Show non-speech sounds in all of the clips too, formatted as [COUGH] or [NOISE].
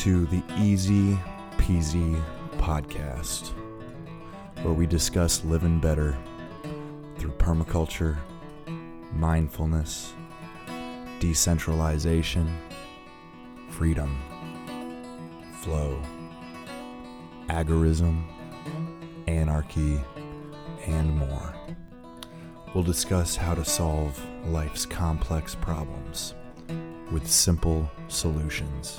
to the Easy Peasy podcast, where we discuss living better through permaculture, mindfulness, decentralization, freedom, flow, agorism, anarchy, and more. We'll discuss how to solve life's complex problems with simple solutions.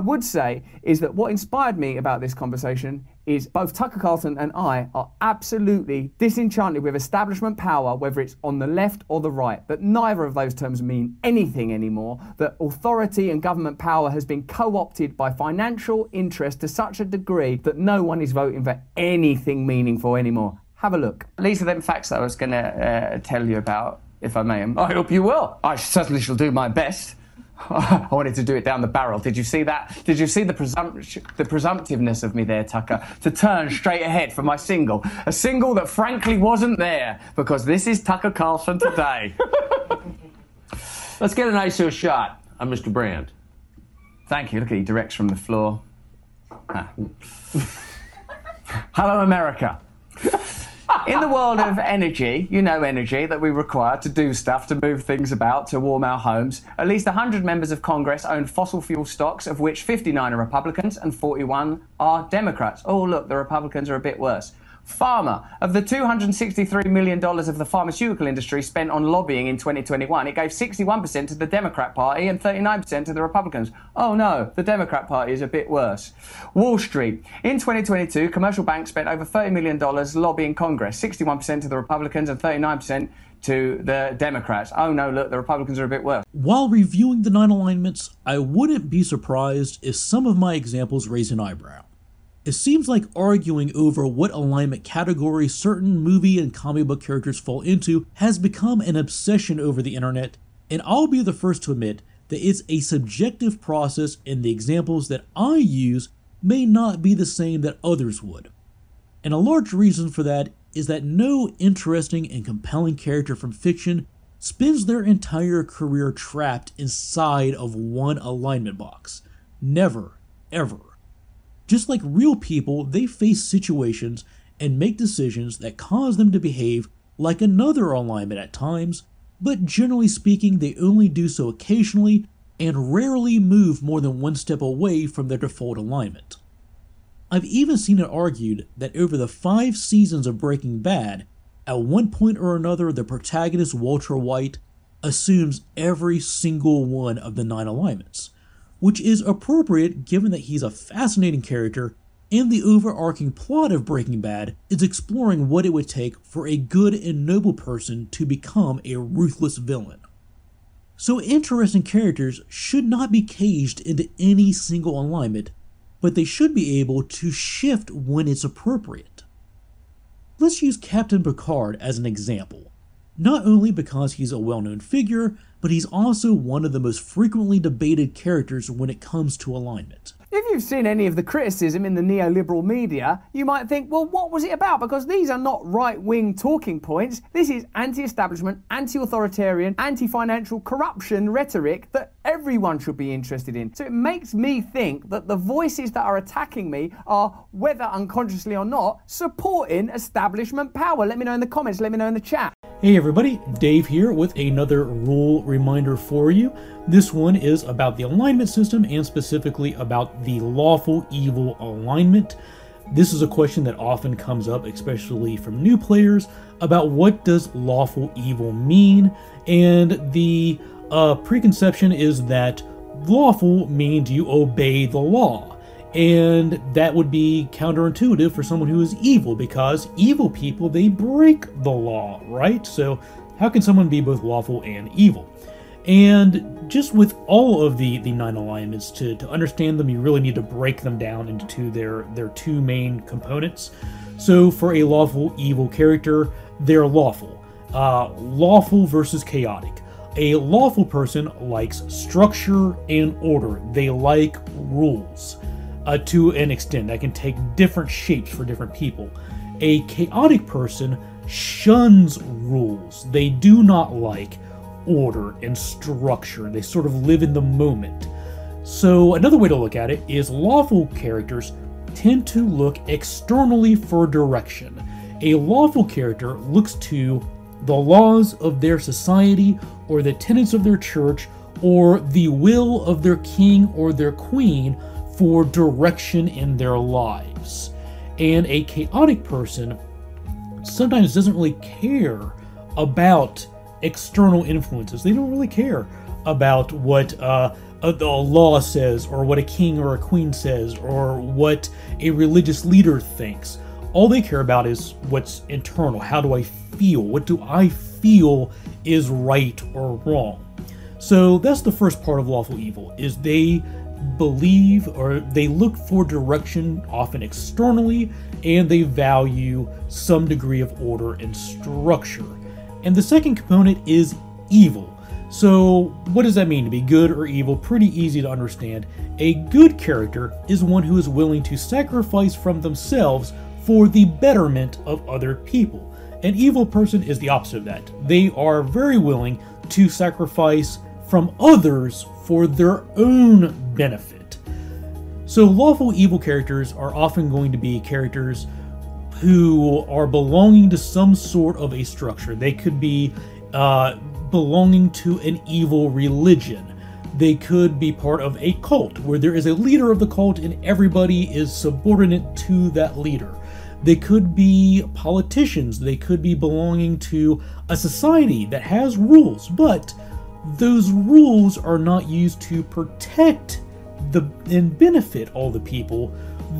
would say is that what inspired me about this conversation is both Tucker Carlson and I are absolutely disenchanted with establishment power, whether it's on the left or the right, that neither of those terms mean anything anymore, that authority and government power has been co opted by financial interest to such a degree that no one is voting for anything meaningful anymore. Have a look. These are them facts I was going to uh, tell you about, if I may. I hope you will. I certainly shall do my best. [LAUGHS] I wanted to do it down the barrel. Did you see that? Did you see the, presumpt- the presumptiveness of me there, Tucker? To turn straight ahead for my single. A single that frankly wasn't there, because this is Tucker Carlson today. Let's get an ISO shot on Mr. Brand. Thank you. Look at he directs from the floor. Ah. [LAUGHS] Hello, America. In the world of energy, you know energy that we require to do stuff, to move things about, to warm our homes. At least 100 members of Congress own fossil fuel stocks, of which 59 are Republicans and 41 are Democrats. Oh, look, the Republicans are a bit worse. Pharma. Of the $263 million of the pharmaceutical industry spent on lobbying in 2021, it gave 61% to the Democrat Party and 39% to the Republicans. Oh no, the Democrat Party is a bit worse. Wall Street. In 2022, commercial banks spent over $30 million lobbying Congress, 61% to the Republicans and 39% to the Democrats. Oh no, look, the Republicans are a bit worse. While reviewing the nine alignments, I wouldn't be surprised if some of my examples raise an eyebrow. It seems like arguing over what alignment category certain movie and comic book characters fall into has become an obsession over the internet, and I'll be the first to admit that it's a subjective process and the examples that I use may not be the same that others would. And a large reason for that is that no interesting and compelling character from fiction spends their entire career trapped inside of one alignment box. Never, ever. Just like real people, they face situations and make decisions that cause them to behave like another alignment at times, but generally speaking, they only do so occasionally and rarely move more than one step away from their default alignment. I've even seen it argued that over the five seasons of Breaking Bad, at one point or another, the protagonist Walter White assumes every single one of the nine alignments which is appropriate given that he's a fascinating character and the overarching plot of Breaking Bad is exploring what it would take for a good and noble person to become a ruthless villain. So, interesting characters should not be caged into any single alignment, but they should be able to shift when it's appropriate. Let's use Captain Picard as an example, not only because he's a well known figure, but he's also one of the most frequently debated characters when it comes to alignment. If you've seen any of the criticism in the neoliberal media, you might think, well, what was it about? Because these are not right wing talking points. This is anti establishment, anti authoritarian, anti financial corruption rhetoric that everyone should be interested in. So it makes me think that the voices that are attacking me are, whether unconsciously or not, supporting establishment power. Let me know in the comments, let me know in the chat. Hey everybody, Dave here with another rule reminder for you. This one is about the alignment system and specifically about the lawful evil alignment. This is a question that often comes up, especially from new players, about what does lawful evil mean? And the uh, preconception is that lawful means you obey the law. And that would be counterintuitive for someone who is evil because evil people, they break the law, right? So, how can someone be both lawful and evil? And just with all of the, the nine alignments, to, to understand them, you really need to break them down into their, their two main components. So, for a lawful evil character, they're lawful. Uh, lawful versus chaotic. A lawful person likes structure and order, they like rules uh, to an extent that can take different shapes for different people. A chaotic person shuns rules, they do not like order and structure, they sort of live in the moment. So, another way to look at it is lawful characters tend to look externally for direction. A lawful character looks to the laws of their society or the tenets of their church or the will of their king or their queen for direction in their lives. And a chaotic person sometimes doesn't really care about external influences. They don't really care about what uh, a, a law says, or what a king or a queen says, or what a religious leader thinks. All they care about is what's internal. How do I feel? What do I feel is right or wrong? So that's the first part of lawful evil is they believe or they look for direction often externally and they value some degree of order and structure. And the second component is evil. So, what does that mean to be good or evil? Pretty easy to understand. A good character is one who is willing to sacrifice from themselves for the betterment of other people. An evil person is the opposite of that. They are very willing to sacrifice from others for their own benefit. So, lawful evil characters are often going to be characters who are belonging to some sort of a structure. They could be uh, belonging to an evil religion. They could be part of a cult where there is a leader of the cult and everybody is subordinate to that leader. They could be politicians. They could be belonging to a society that has rules, but those rules are not used to protect the and benefit all the people.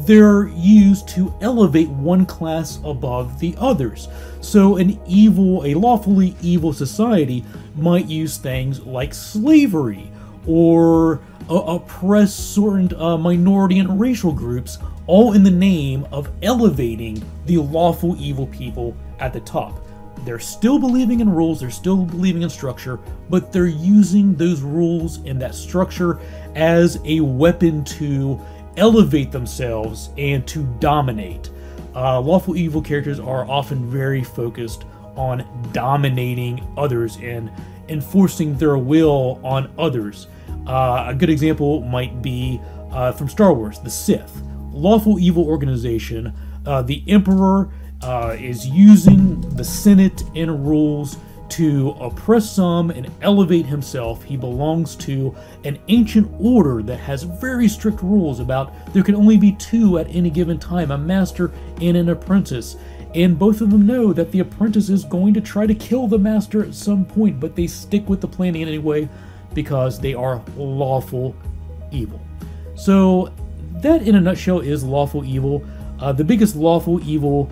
They're used to elevate one class above the others. So an evil a lawfully evil society might use things like slavery or uh, oppress certain uh, minority and racial groups all in the name of elevating the lawful evil people at the top they're still believing in rules, they're still believing in structure, but they're using those rules and that structure as a weapon to elevate themselves and to dominate. Uh, lawful evil characters are often very focused on dominating others and enforcing their will on others. Uh, a good example might be uh, from Star Wars, the Sith. Lawful evil organization, uh, the Emperor uh, is using the Senate and rules to oppress some and elevate himself. He belongs to an ancient order that has very strict rules about there can only be two at any given time a master and an apprentice. And both of them know that the apprentice is going to try to kill the master at some point, but they stick with the plan anyway because they are lawful evil. So, that in a nutshell is lawful evil. Uh, the biggest lawful evil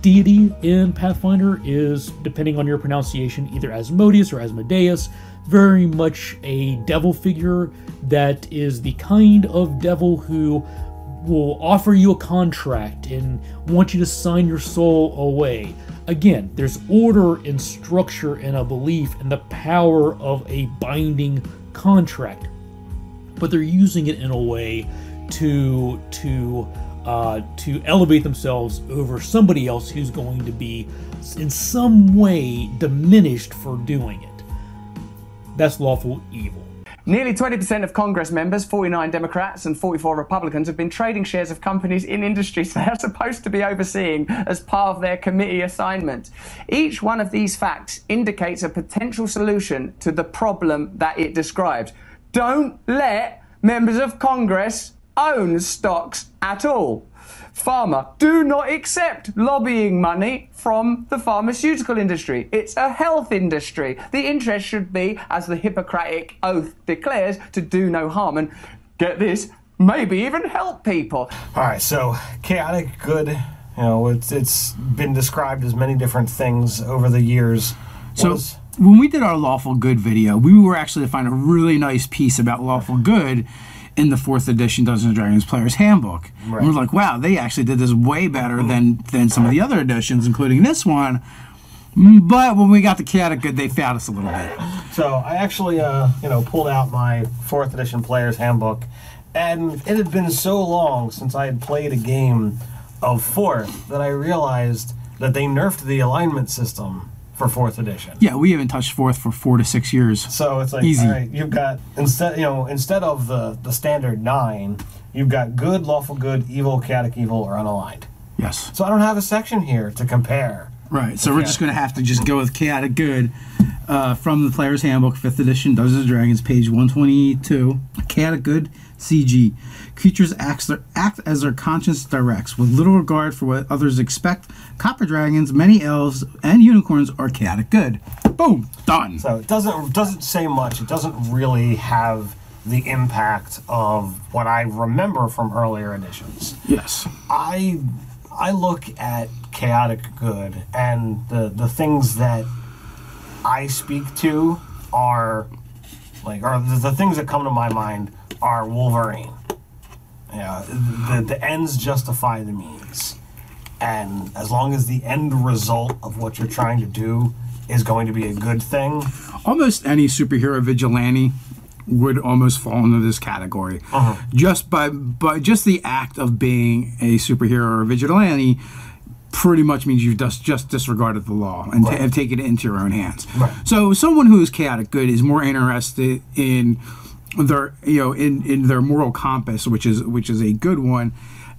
deity in Pathfinder is, depending on your pronunciation, either Asmodeus or Asmodeus, very much a devil figure that is the kind of devil who will offer you a contract and want you to sign your soul away. Again, there's order and structure and a belief and the power of a binding contract, but they're using it in a way to to uh, to elevate themselves over somebody else who's going to be in some way diminished for doing it. That's lawful evil. Nearly 20% of Congress members, 49 Democrats and 44 Republicans, have been trading shares of companies in industries [LAUGHS] they are supposed to be overseeing as part of their committee assignment. Each one of these facts indicates a potential solution to the problem that it describes. Don't let members of Congress own stocks at all. Pharma, do not accept lobbying money from the pharmaceutical industry. It's a health industry. The interest should be, as the Hippocratic oath declares, to do no harm. And get this, maybe even help people. All right, so chaotic good, you know, it's it's been described as many different things over the years. So Was- when we did our lawful good video, we were actually to find a really nice piece about lawful good in the fourth edition Dungeons and Dragons Player's Handbook. And we're like, wow, they actually did this way better than than some of the other editions, including this one. But when we got to chaotic good, they found us a little bit. So I actually, uh, you know, pulled out my fourth edition player's handbook, and it had been so long since I had played a game of fourth that I realized that they nerfed the alignment system for fourth edition. Yeah, we haven't touched fourth for four to six years. So it's like, Easy. all right, you've got instead, you know, instead of the the standard nine, you've got good, lawful good, evil, chaotic evil, or unaligned. Yes. So I don't have a section here to compare. Right. So we're just going to have to just go with chaotic good uh, from the Player's Handbook, fifth edition, Dungeons and Dragons, page 122. Chaotic good, CG. Creatures act, act as their conscience directs, with little regard for what others expect. Copper dragons, many elves, and unicorns are chaotic good. Boom. Done. So it doesn't doesn't say much. It doesn't really have the impact of what I remember from earlier editions. Yes. I I look at chaotic good and the the things that I speak to are like are the, the things that come to my mind are Wolverine. Yeah, the the ends justify the means. And as long as the end result of what you're trying to do is going to be a good thing, almost any superhero vigilante would almost fall into this category uh-huh. just by by just the act of being a superhero or vigilante pretty much means you've just just disregarded the law and ta- have taken it into your own hands Right. so someone who is chaotic good is more interested in their you know in in their moral compass which is which is a good one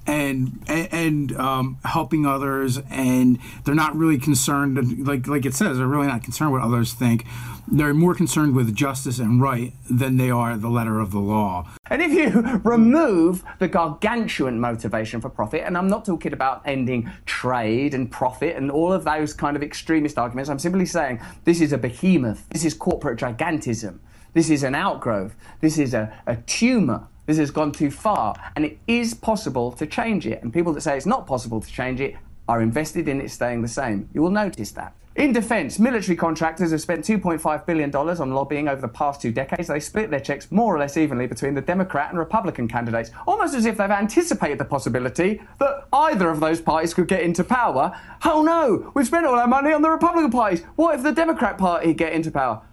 and and, um, helping others and they're not really concerned like like it says they're really not concerned what others think they're more concerned with justice and right than they are the letter of the law And if you [LAUGHS] remove the gargantuan motivation for profit, and I'm not talking about ending trade and profit and all of those kind of extremist arguments, I'm simply saying this is a behemoth. This is corporate gigantism. This is an outgrowth. This is a, a tumor. This has gone too far. And it is possible to change it. And people that say it's not possible to change it are invested in it staying the same. You will notice that. In defense, military contractors have spent $2.5 billion on lobbying over the past two decades. They split their checks more or less evenly between the Democrat and Republican candidates, almost as if they've anticipated the possibility that either of those parties could get into power. Oh no, we've spent all our money on the Republican parties. What if the Democrat Party get into power?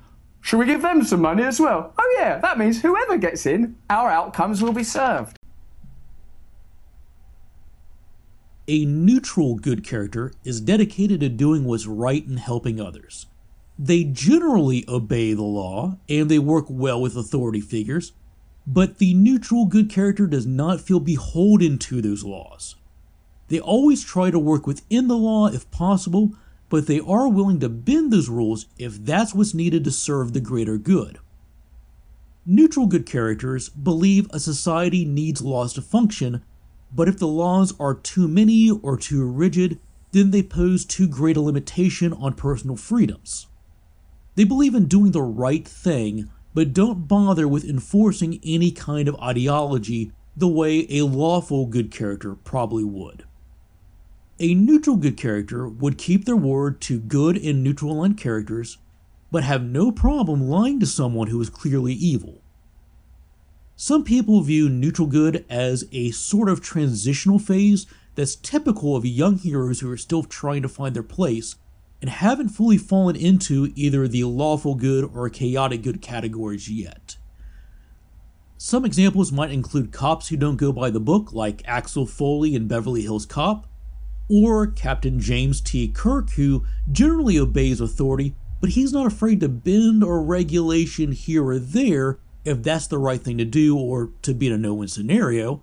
Should we give them some money as well? Oh yeah, that means whoever gets in, our outcomes will be served. A neutral good character is dedicated to doing what's right and helping others. They generally obey the law and they work well with authority figures, but the neutral good character does not feel beholden to those laws. They always try to work within the law if possible, but they are willing to bend those rules if that's what's needed to serve the greater good. Neutral good characters believe a society needs laws to function, but if the laws are too many or too rigid, then they pose too great a limitation on personal freedoms. They believe in doing the right thing, but don't bother with enforcing any kind of ideology the way a lawful good character probably would. A neutral good character would keep their word to good and neutral aligned characters, but have no problem lying to someone who is clearly evil. Some people view neutral good as a sort of transitional phase that's typical of young heroes who are still trying to find their place and haven't fully fallen into either the lawful good or chaotic good categories yet. Some examples might include cops who don't go by the book, like Axel Foley in Beverly Hills Cop, or Captain James T. Kirk, who generally obeys authority, but he's not afraid to bend a regulation here or there if that's the right thing to do or to be in a no win scenario.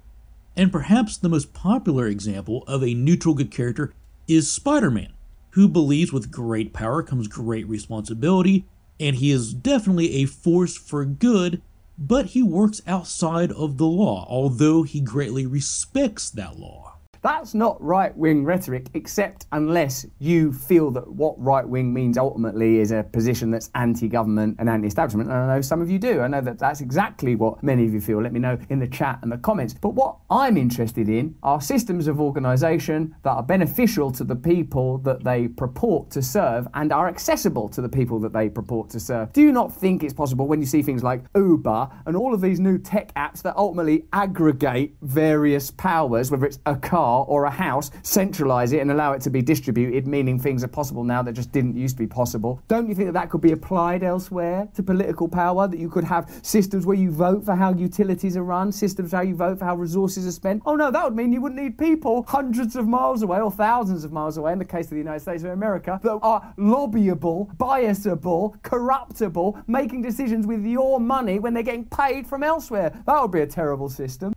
And perhaps the most popular example of a neutral good character is Spider Man, who believes with great power comes great responsibility, and he is definitely a force for good, but he works outside of the law, although he greatly respects that law. That's not right wing rhetoric, except unless you feel that what right wing means ultimately is a position that's anti government and anti establishment. And I know some of you do. I know that that's exactly what many of you feel. Let me know in the chat and the comments. But what I'm interested in are systems of organisation that are beneficial to the people that they purport to serve and are accessible to the people that they purport to serve. Do you not think it's possible when you see things like Uber and all of these new tech apps that ultimately aggregate various powers, whether it's a car or a house, centralize it and allow it to be distributed, meaning things are possible now that just didn't used to be possible? Don't you think that that could be applied elsewhere to political power? That you could have systems where you vote for how utilities are run, systems how you vote for how resources are spent? Oh no, that would mean you wouldn't need people hundreds of miles away or thousands of miles away, in the case of the United States of America, that are lobbyable, biasable, corruptible, making decisions with your money when they're getting paid from elsewhere. That would be a terrible system.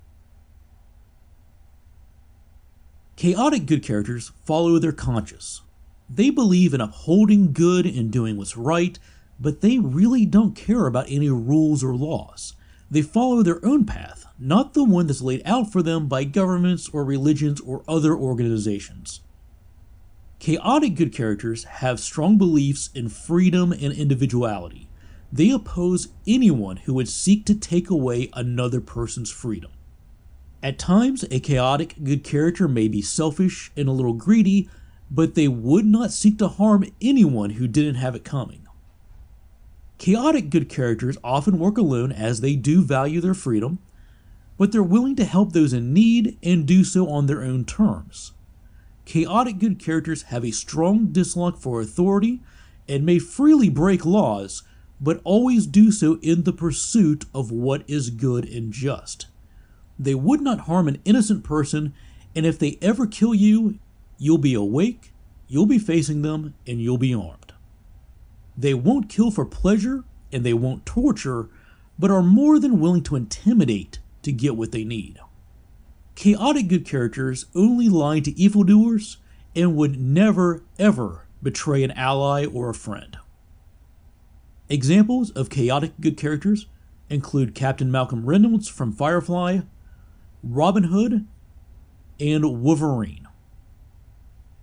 Chaotic good characters follow their conscience. They believe in upholding good and doing what's right, but they really don't care about any rules or laws. They follow their own path, not the one that's laid out for them by governments or religions or other organizations. Chaotic good characters have strong beliefs in freedom and individuality. They oppose anyone who would seek to take away another person's freedom. At times, a chaotic good character may be selfish and a little greedy, but they would not seek to harm anyone who didn't have it coming. Chaotic good characters often work alone as they do value their freedom, but they're willing to help those in need and do so on their own terms. Chaotic good characters have a strong dislike for authority and may freely break laws, but always do so in the pursuit of what is good and just. They would not harm an innocent person, and if they ever kill you, you'll be awake, you'll be facing them, and you'll be armed. They won't kill for pleasure, and they won't torture, but are more than willing to intimidate to get what they need. Chaotic good characters only lie to evildoers and would never, ever betray an ally or a friend. Examples of chaotic good characters include Captain Malcolm Reynolds from Firefly, Robin Hood, and Wolverine.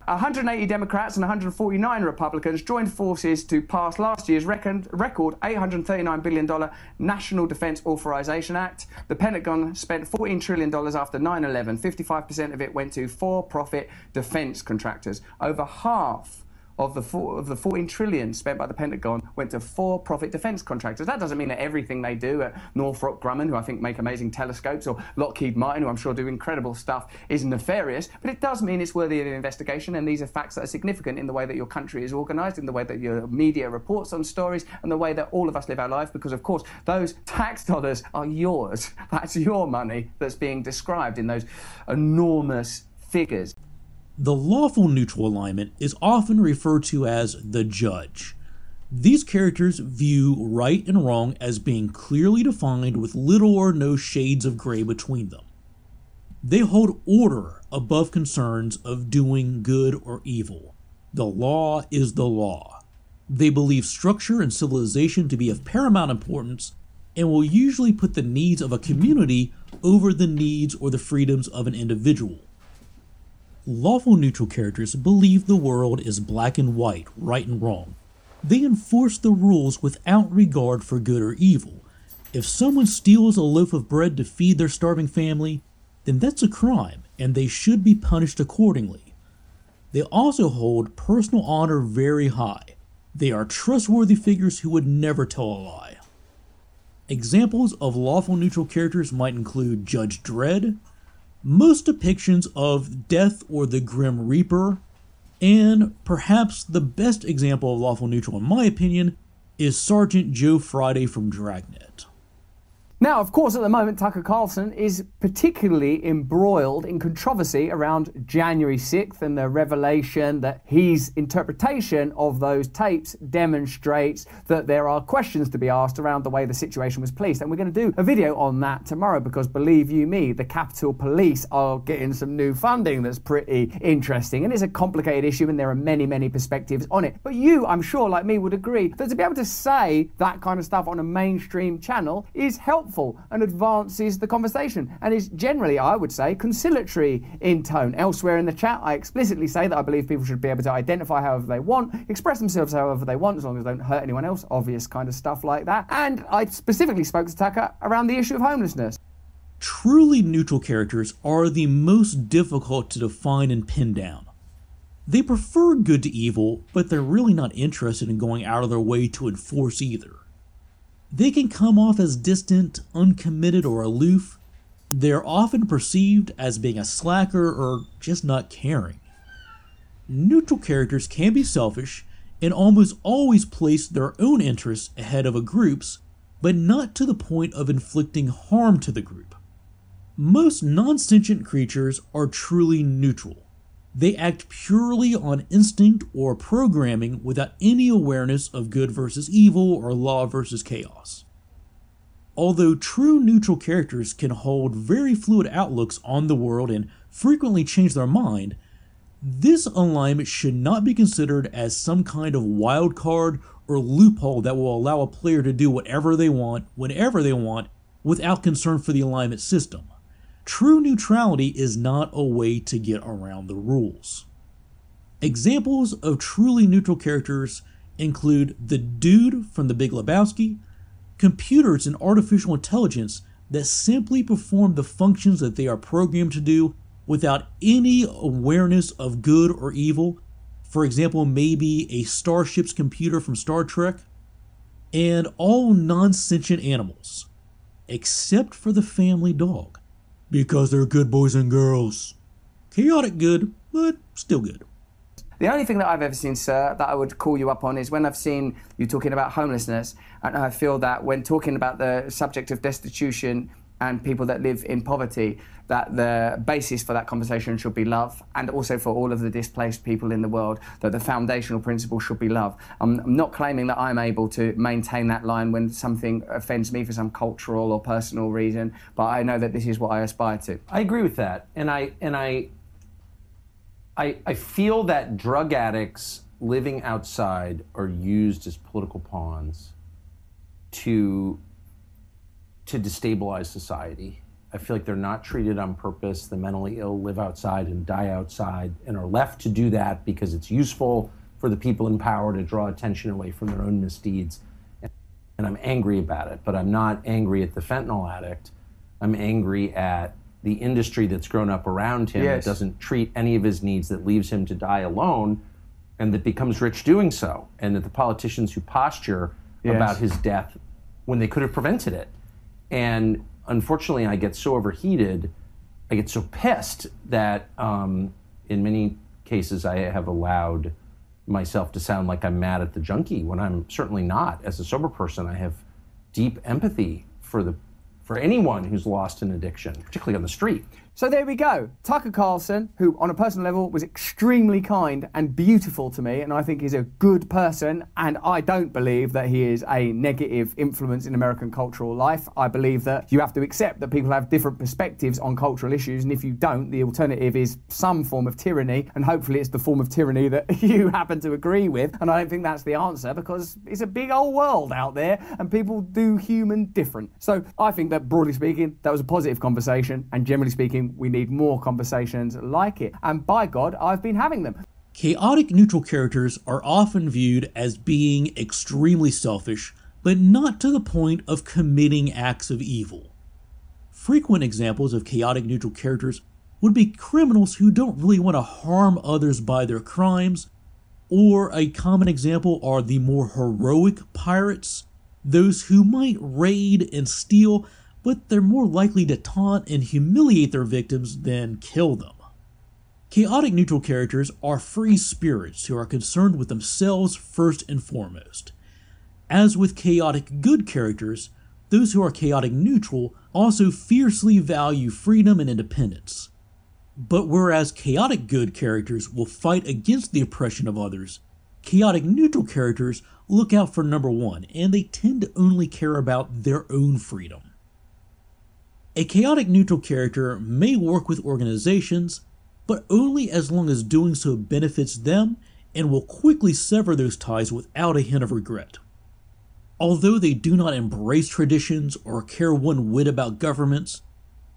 180 Democrats and 149 Republicans joined forces to pass last year's record, record $839 billion National Defense Authorization Act. The Pentagon spent $14 trillion after 9 11. 55% of it went to for profit defense contractors. Over half of the four, of the 14 trillion spent by the Pentagon went to for-profit defense contractors. That doesn't mean that everything they do at Northrop Grumman, who I think make amazing telescopes, or Lockheed Martin, who I'm sure do incredible stuff, is nefarious. But it does mean it's worthy of investigation, and these are facts that are significant in the way that your country is organised, in the way that your media reports on stories, and the way that all of us live our lives. Because of course, those tax dollars are yours. [LAUGHS] That's your money that's being described in those enormous figures. The lawful neutral alignment is often referred to as the judge. These characters view right and wrong as being clearly defined with little or no shades of gray between them. They hold order above concerns of doing good or evil. The law is the law. They believe structure and civilization to be of paramount importance and will usually put the needs of a community over the needs or the freedoms of an individual. Lawful neutral characters believe the world is black and white, right and wrong. They enforce the rules without regard for good or evil. If someone steals a loaf of bread to feed their starving family, then that's a crime, and they should be punished accordingly. They also hold personal honor very high. They are trustworthy figures who would never tell a lie. Examples of lawful neutral characters might include Judge Dredd, most depictions of death or the Grim Reaper, and perhaps the best example of lawful neutral, in my opinion, is Sergeant Joe Friday from Dragnet. Now, of course, at the moment, Tucker Carlson is particularly embroiled in controversy around January 6th and the revelation that his interpretation of those tapes demonstrates that there are questions to be asked around the way the situation was policed. And we're going to do a video on that tomorrow because, believe you me, the Capitol Police are getting some new funding that's pretty interesting. And it's a complicated issue, and there are many, many perspectives on it. But you, I'm sure, like me, would agree that to be able to say that kind of stuff on a mainstream channel is helpful helpful and advances the conversation and is generally, I would say, conciliatory in tone. Elsewhere in the chat, I explicitly say that I believe people should be able to identify however they want, express themselves however they want, as long as they don't hurt anyone else, obvious kind of stuff like that. And I specifically spoke to Tucker around the issue of homelessness. Truly neutral characters are the most difficult to define and pin down. They prefer good to evil, but they're really not interested in going out of their way to enforce either. They can come off as distant, uncommitted, or aloof. They're often perceived as being a slacker or just not caring. Neutral characters can be selfish and almost always place their own interests ahead of a group's, but not to the point of inflicting harm to the group. Most non sentient creatures are truly neutral. They act purely on instinct or programming without any awareness of good versus evil or law versus chaos. Although true neutral characters can hold very fluid outlooks on the world and frequently change their mind, this alignment should not be considered as some kind of wild card or loophole that will allow a player to do whatever they want, whenever they want, without concern for the alignment system. True neutrality is not a way to get around the rules. Examples of truly neutral characters include the dude from The Big Lebowski, computers and artificial intelligence that simply perform the functions that they are programmed to do without any awareness of good or evil. For example, maybe a starship's computer from Star Trek, and all non sentient animals, except for the family dog because they're good boys and girls. Chaotic good, but still good. The only thing that I've ever seen, sir, that I would call you up on is when I've seen you talking about homelessness, and I feel that when talking about the subject of destitution and people that live in poverty, that the basis for that conversation should be love, and also for all of the displaced people in the world, that the foundational principle should be love. I'm, I'm not claiming that I'm able to maintain that line when something offends me for some cultural or personal reason, but I know that this is what I aspire to. I agree with that, and I and I. I, I feel that drug addicts living outside are used as political pawns to to destabilize society. I feel like they're not treated on purpose. The mentally ill live outside and die outside and are left to do that because it's useful for the people in power to draw attention away from their own misdeeds. And I'm angry about it, but I'm not angry at the fentanyl addict. I'm angry at the industry that's grown up around him Yes. that doesn't treat any of his needs, that leaves him to die alone, and that becomes rich doing so. And that the politicians who posture Yes. about his death when they could have prevented it. And unfortunately, I get so overheated, I get so pissed that um, in many cases I have allowed myself to sound like I'm mad at the junkie when I'm certainly not. As a sober person, I have deep empathy for the for anyone who's lost an addiction, particularly on the street. So there we go. Tucker Carlson, who on a personal level was extremely kind and beautiful to me, and I think is a good person. And I don't believe that he is a negative influence in American cultural life. I believe that you have to accept that people have different perspectives on cultural issues, and if you don't, the alternative is some form of tyranny, and hopefully it's the form of tyranny that [LAUGHS] you happen to agree with. And I don't think that's the answer because it's a big old world out there, and people do human different. So I think that broadly speaking, that was a positive conversation, and generally speaking, we need more conversations like it. And by God, I've been having them. Chaotic neutral characters are often viewed as being extremely selfish, but not to the point of committing acts of evil. Frequent examples of chaotic neutral characters would be criminals who don't really want to harm others by their crimes, or a common example are the more heroic pirates, those who might raid and steal, but they're more likely to taunt and humiliate their victims than kill them. Chaotic neutral characters are free spirits who are concerned with themselves first and foremost. As with chaotic good characters, those who are chaotic neutral also fiercely value freedom and independence. But whereas chaotic good characters will fight against the oppression of others, chaotic neutral characters look out for number one and they tend to only care about their own freedom. A chaotic neutral character may work with organizations, but only as long as doing so benefits them and will quickly sever those ties without a hint of regret. Although they do not embrace traditions or care one whit about governments,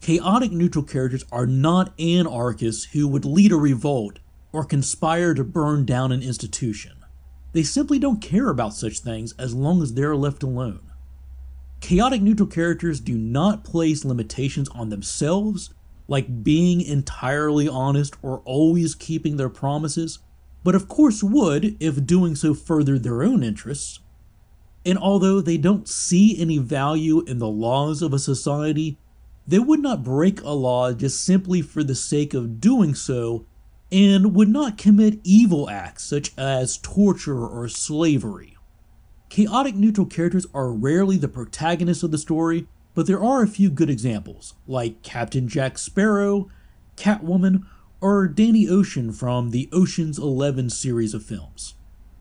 chaotic neutral characters are not anarchists who would lead a revolt or conspire to burn down an institution. They simply don't care about such things as long as they're left alone. Chaotic neutral characters do not place limitations on themselves, like being entirely honest or always keeping their promises, but of course would if doing so furthered their own interests. And although they don't see any value in the laws of a society, they would not break a law just simply for the sake of doing so and would not commit evil acts such as torture or slavery. Chaotic neutral characters are rarely the protagonists of the story, but there are a few good examples, like Captain Jack Sparrow, Catwoman, or Danny Ocean from the Ocean's Eleven series of films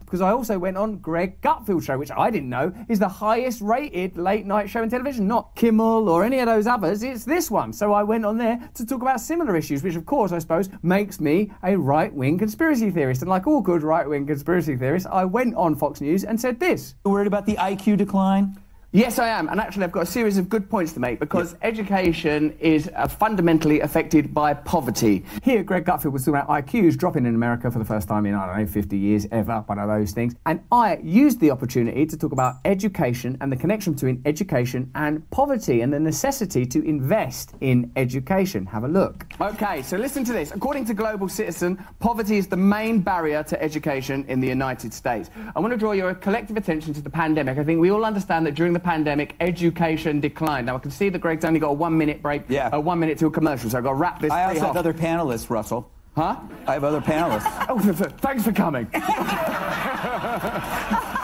because I also went on Greg Gutfeld show, which I didn't know is the highest rated late night show in television, not Kimmel or any of those others. It's this one. So I went on there to talk about similar issues, which of course I suppose makes me a right wing conspiracy theorist. And like all good right wing conspiracy theorists, I went on Fox News and said this. Worried about the IQ decline? Yes, I am. And actually, I've got a series of good points to make because education is uh, fundamentally affected by poverty. Here, Greg Gutfeld was talking about IQs dropping in America for the first time in, I don't know, 50 years ever, one of those things. And I used the opportunity to talk about education and the connection between education and poverty and the necessity to invest in education. Have a look. Okay, so listen to this. According to Global Citizen, poverty is the main barrier to education in the United States. I want to draw your collective attention to the pandemic. I think we all understand that during the the pandemic, education declined. Now, I can see that Greg's only got a one minute break, yeah. a one minute to a commercial, so I've got to wrap this I also off. have other panelists, Russell. Huh? I have other panelists. [LAUGHS] oh, thanks for coming. [LAUGHS]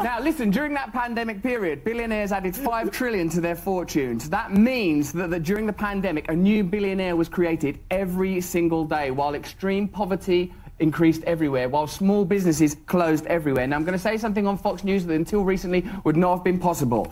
Now, listen, during that pandemic period, billionaires added 5 trillion to their fortunes. That means that, that during the pandemic, a new billionaire was created every single day, while extreme poverty increased everywhere, while small businesses closed everywhere. Now, I'm going to say something on Fox News that until recently would not have been possible.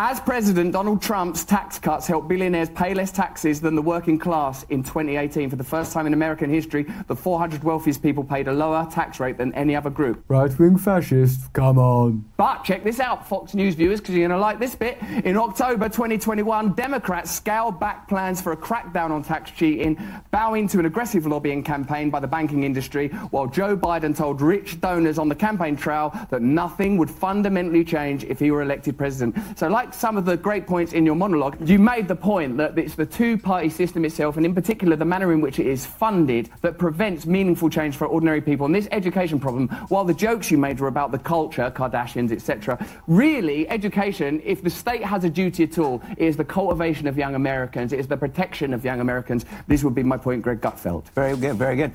As president, Donald Trump's tax cuts helped billionaires pay less taxes than the working class in 2018. For the first time in American history, the 400 wealthiest people paid a lower tax rate than any other group. Right wing fascists, come on. But check this out, Fox News viewers, because you're going to like this bit. In October 2021, Democrats scaled back plans for a crackdown on tax cheating, bowing to an aggressive lobbying campaign by the banking industry while Joe Biden told rich donors on the campaign trail that nothing would fundamentally change if he were elected president. So, like some of the great points in your monologue, you made the point that it's the two party system itself, and in particular the manner in which it is funded, that prevents meaningful change for ordinary people. And this education problem, while the jokes you made were about the culture, Kardashians, etc., really, education, if the state has a duty at all, is the cultivation of young Americans, it is the protection of young Americans. This would be my point, Greg Gutfeld. Very good, very good.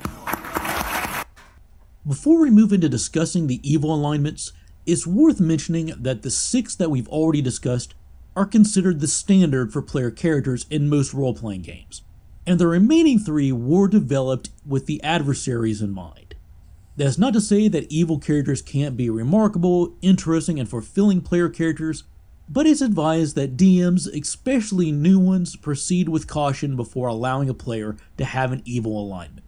Before we move into discussing the evil alignments, it's worth mentioning that the six that we've already discussed are considered the standard for player characters in most role playing games, and the remaining three were developed with the adversaries in mind. That's not to say that evil characters can't be remarkable, interesting, and fulfilling player characters, but it's advised that DMs, especially new ones, proceed with caution before allowing a player to have an evil alignment.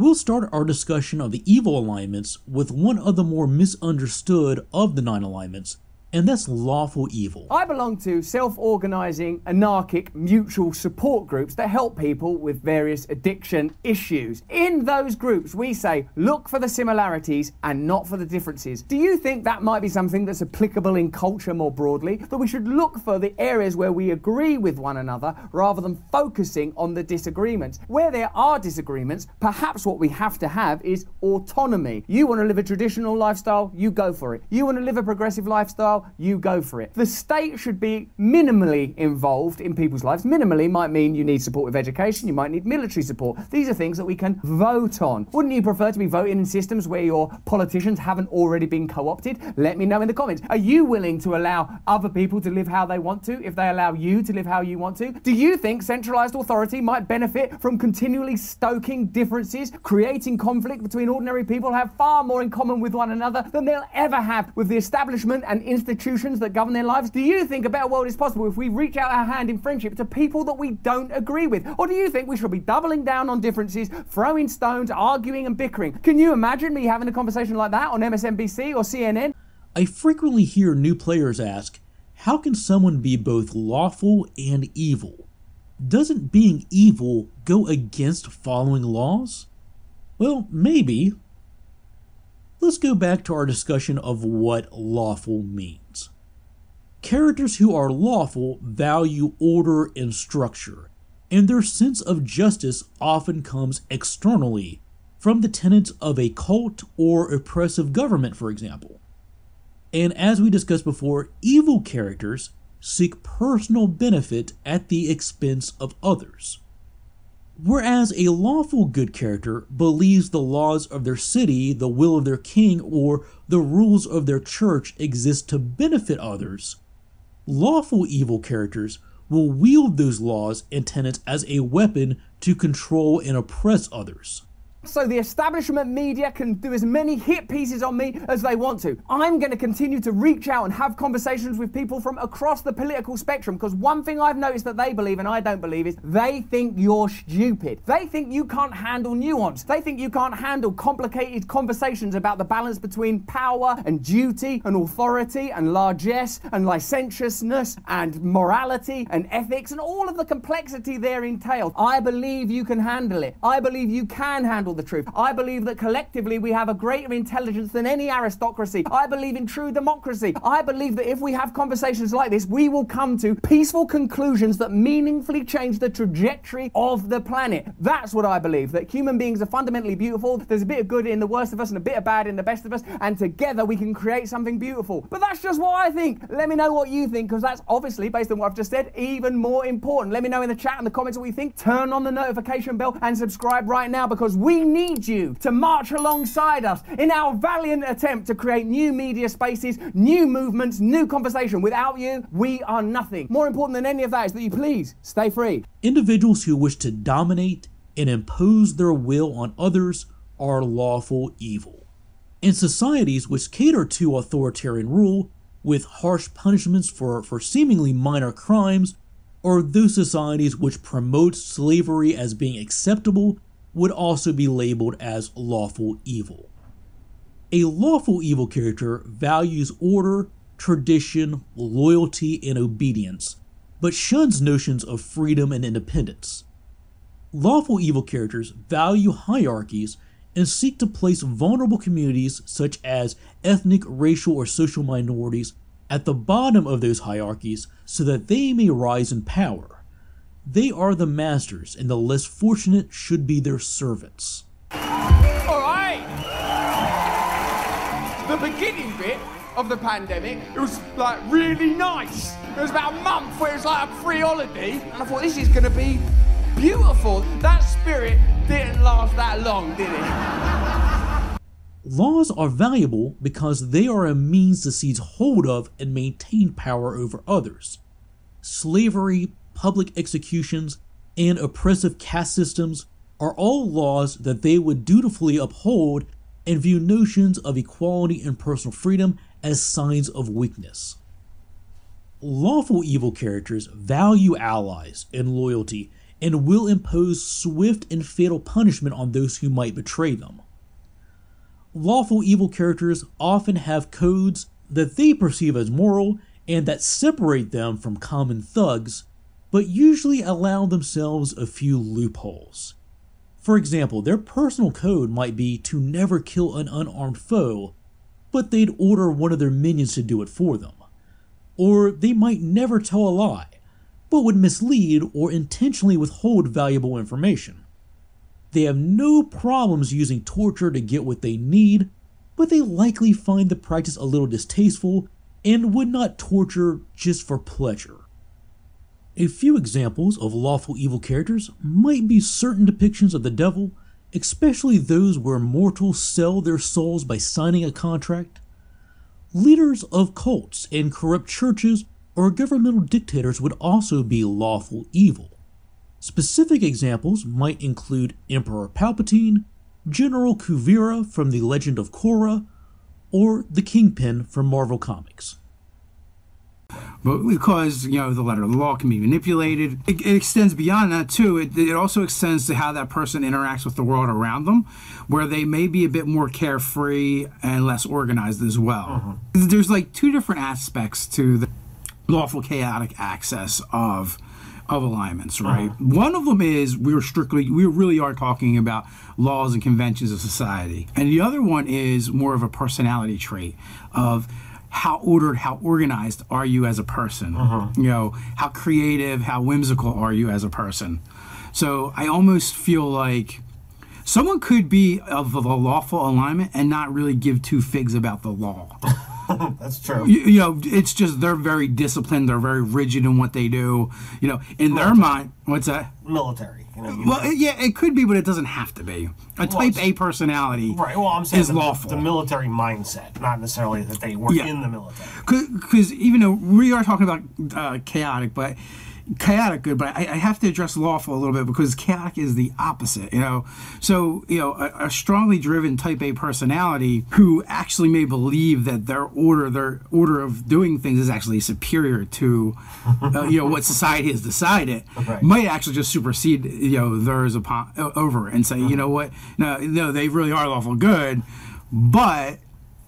We'll start our discussion of the evil alignments with one of the more misunderstood of the nine alignments, and that's lawful evil. I belong to self organizing, anarchic, mutual support groups that help people with various addiction issues. In those groups, we say look for the similarities and not for the differences. Do you think that might be something that's applicable in culture more broadly? That we should look for the areas where we agree with one another rather than focusing on the disagreements? Where there are disagreements, perhaps what we have to have is autonomy. You want to live a traditional lifestyle, you go for it. You want to live a progressive lifestyle, you go for it. The state should be minimally involved in people's lives. Minimally might mean you need support with education, you might need military support. These are things that we can vote on. Wouldn't you prefer to be voting in systems where your politicians haven't already been co opted? Let me know in the comments. Are you willing to allow other people to live how they want to if they allow you to live how you want to? Do you think centralized authority might benefit from continually stoking differences, creating conflict between ordinary people who have far more in common with one another than they'll ever have with the establishment and institutions? Institutions that govern their lives? Do you think a better world is possible if we reach out our hand in friendship to people that we don't agree with? Or do you think we should be doubling down on differences, throwing stones, arguing and bickering? Can you imagine me having a conversation like that on MSNBC or CNN? I frequently hear new players ask, how can someone be both lawful and evil? Doesn't being evil go against following laws? Well, maybe. Let's go back to our discussion of what lawful means. Characters who are lawful value order and structure, and their sense of justice often comes externally from the tenets of a cult or oppressive government, for example. And as we discussed before, evil characters seek personal benefit at the expense of others. Whereas a lawful good character believes the laws of their city, the will of their king, or the rules of their church exist to benefit others, lawful evil characters will wield those laws and tenets as a weapon to control and oppress others. So the establishment media can do as many hit pieces on me as they want to. I'm going to continue to reach out and have conversations with people from across the political spectrum because one thing I've noticed that they believe and I don't believe is they think you're stupid. They think you can't handle nuance. They think you can't handle complicated conversations about the balance between power and duty and authority and largesse and licentiousness and morality and ethics and all of the complexity there entails. I believe you can handle it. I believe you can handle the truth. I believe that collectively we have a greater intelligence than any aristocracy. I believe in true democracy. I believe that if we have conversations like this, we will come to peaceful conclusions that meaningfully change the trajectory of the planet. That's what I believe. That human beings are fundamentally beautiful. There's a bit of good in the worst of us and a bit of bad in the best of us, and together we can create something beautiful. But that's just what I think. Let me know what you think, because that's obviously, based on what I've just said, even more important. Let me know in the chat and the comments what you think. Turn on the notification bell and subscribe right now because we need you to march alongside us in our valiant attempt to create new media spaces, new movements, new conversation. Without you, we are nothing. More important than any of that is that you please stay free. Individuals who wish to dominate and impose their will on others are lawful evil. In societies which cater to authoritarian rule, with harsh punishments for, for seemingly minor crimes, or those societies which promote slavery as being acceptable would also be labeled as lawful evil. A lawful evil character values order, tradition, loyalty, and obedience, but shuns notions of freedom and independence. Lawful evil characters value hierarchies and seek to place vulnerable communities, such as ethnic, racial, or social minorities, at the bottom of those hierarchies so that they may rise in power. They are the masters, and the less fortunate should be their servants. All right. The beginning bit of the pandemic, it was like really nice. It was about a month where it was like a free holiday, and I thought this is going to be beautiful. That spirit didn't last that long, did it? Laws are valuable because they are a means to seize hold of and maintain power over others. Slavery, public executions, and oppressive caste systems are all laws that they would dutifully uphold and view notions of equality and personal freedom as signs of weakness. Lawful evil characters value allies and loyalty and will impose swift and fatal punishment on those who might betray them. Lawful evil characters often have codes that they perceive as moral and that separate them from common thugs, but usually allow themselves a few loopholes. For example, their personal code might be to never kill an unarmed foe, but they'd order one of their minions to do it for them. Or they might never tell a lie, but would mislead or intentionally withhold valuable information. They have no problems using torture to get what they need, but they likely find the practice a little distasteful and would not torture just for pleasure. A few examples of lawful evil characters might be certain depictions of the devil, especially those where mortals sell their souls by signing a contract. Leaders of cults and corrupt churches or governmental dictators would also be lawful evil. Specific examples might include Emperor Palpatine, General Kuvira from The Legend of Korra, or the Kingpin from Marvel Comics. But because you know the letter of the law can be manipulated it, it extends beyond that too. It, it also extends to how that person interacts with the world around them where they may be a bit more carefree and less organized as well. Uh-huh. There's like two different aspects to the lawful chaotic axis of of alignments uh-huh. right? One of them is we are strictly we really are talking about laws and conventions of society. And the other one is more of a personality trait of how ordered how organized are you as a person? Uh-huh. You know how creative how whimsical are you as a person? So i almost feel like someone could be of the lawful alignment and not really give two figs about the law [LAUGHS] That's true. you, you know, it's just they're very disciplined. They're very rigid in what they do. You know, in their mind, what's that? Military. You know, Well, it- yeah, it could be, but it doesn't have to be. A type A personality, right. Well, I'm saying is the, lawful. the military mindset, not necessarily that they were Yeah. in the military. because even though we are talking about uh, chaotic, but chaotic good, but I, I have to address lawful a little bit because chaotic is the opposite, you know. So you know, a, a strongly driven Type A personality who actually may believe that their order, their order of doing things, is actually superior to, uh, you know, what society has decided, Right. might actually just supersede, you know, theirs upon over and say, you know what, no, no, they really are lawful good, but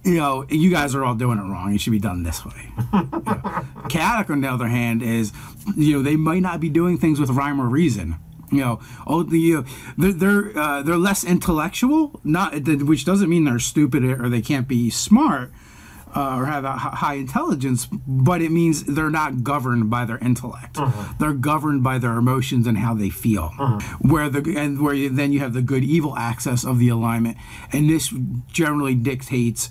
you know, you guys are all doing it wrong. It should be done this way. [LAUGHS] You know. Chaotic, on the other hand, is you know they might not be doing things with rhyme or reason. You know, all the you know, they're they're, uh, they're less intellectual, not which doesn't mean they're stupid or they can't be smart uh, or have a high intelligence, but it means they're not governed by their intellect. They're governed by their emotions and how they feel. Where the and where you, then you have the good evil axis of the alignment, and this generally dictates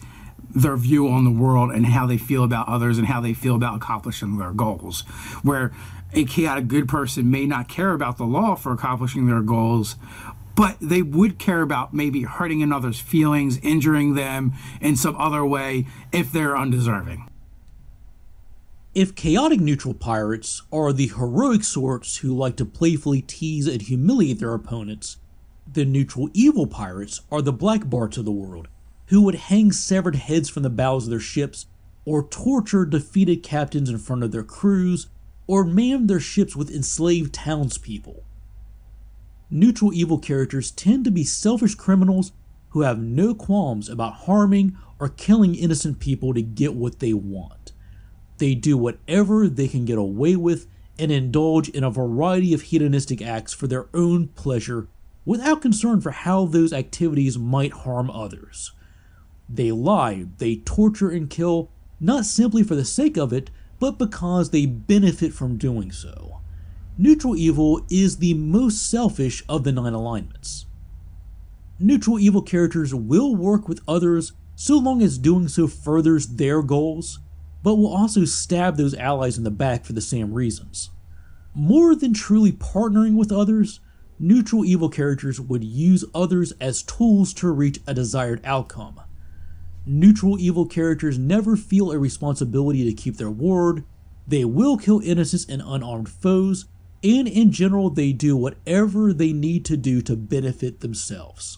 their view on the world and how they feel about others and how they feel about accomplishing their goals. Where a chaotic good person may not care about the law for accomplishing their goals, but they would care about maybe hurting another's feelings, injuring them in some other way if they're undeserving. If chaotic neutral pirates are the heroic sorts who like to playfully tease and humiliate their opponents, then neutral evil pirates are the black barts of the world, who would hang severed heads from the bows of their ships, or torture defeated captains in front of their crews, or man their ships with enslaved townspeople. Neutral evil characters tend to be selfish criminals who have no qualms about harming or killing innocent people to get what they want. They do whatever they can get away with and indulge in a variety of hedonistic acts for their own pleasure without concern for how those activities might harm others. They lie, they torture and kill, not simply for the sake of it, but because they benefit from doing so. Neutral evil is the most selfish of the nine alignments. Neutral evil characters will work with others so long as doing so furthers their goals, but will also stab those allies in the back for the same reasons. More than truly partnering with others, neutral evil characters would use others as tools to reach a desired outcome. Neutral evil characters never feel a responsibility to keep their word, they will kill innocents and unarmed foes, and in general, they do whatever they need to do to benefit themselves.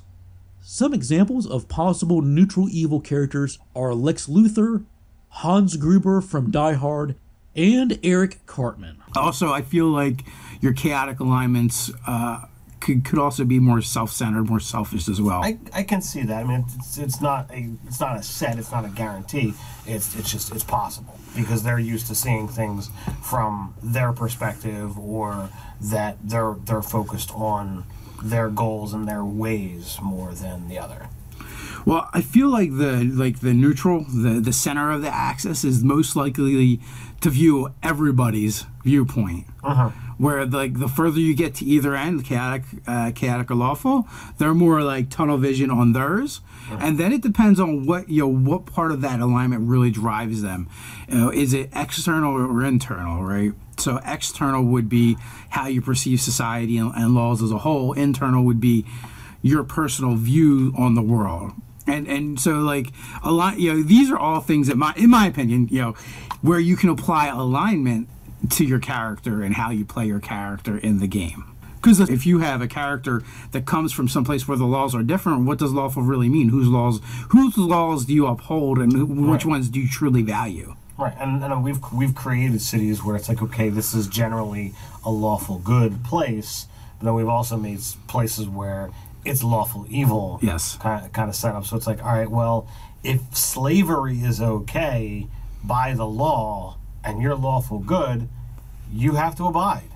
Some examples of possible neutral evil characters are Lex Luthor, Hans Gruber from Die Hard, and Eric Cartman. Also, I feel like your chaotic alignments uh, could, could also be more self-centered, more selfish as well. I, I can see that. I mean, it's, it's not a it's not a set. It's not a guarantee. It's it's just it's possible because they're used to seeing things from their perspective, or that they're they're focused on their goals and their ways more than the other. Well, I feel like the like the neutral, the the center of the axis is most likely to view everybody's viewpoint. Uh-huh. Where like the further you get to either end, chaotic, uh, chaotic or lawful, they're more like tunnel vision on theirs, and then it depends on what you know what part of that alignment really drives them. You know, is it external or internal, right? So external would be how you perceive society and, and laws as a whole. Internal would be your personal view on the world and and so like a lot you know these are all things that my in my opinion you know where you can apply alignment to your character and how you play your character in the game because if you have a character that comes from someplace where the laws are different what does lawful really mean whose laws whose laws do you uphold and who, which Right. ones do you truly value Right, and, and we've we've created cities where it's like, okay, this is generally a lawful good place, but then we've also made places where it's lawful evil. Yes. kind of, kind of set up. So it's like, all right, well, if slavery is okay by the law and you're lawful good, you have to abide.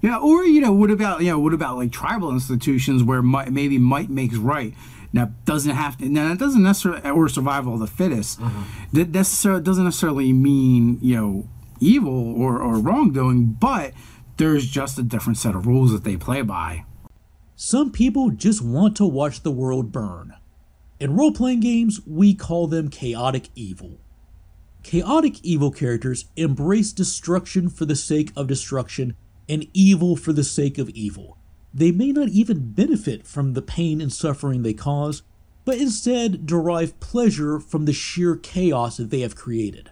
Yeah, or you know, what about you know, what about like tribal institutions where might, maybe might makes right? Now doesn't have to. Now that doesn't necessarily or survival of the fittest. Mm-hmm. That necessarily doesn't necessarily mean you know evil or or wrongdoing, but there's just a different set of rules that they play by. Some people just want to watch the world burn. In role playing games, we call them chaotic evil. Chaotic evil characters embrace destruction for the sake of destruction and evil for the sake of evil. They may not even benefit from the pain and suffering they cause, but instead derive pleasure from the sheer chaos that they have created.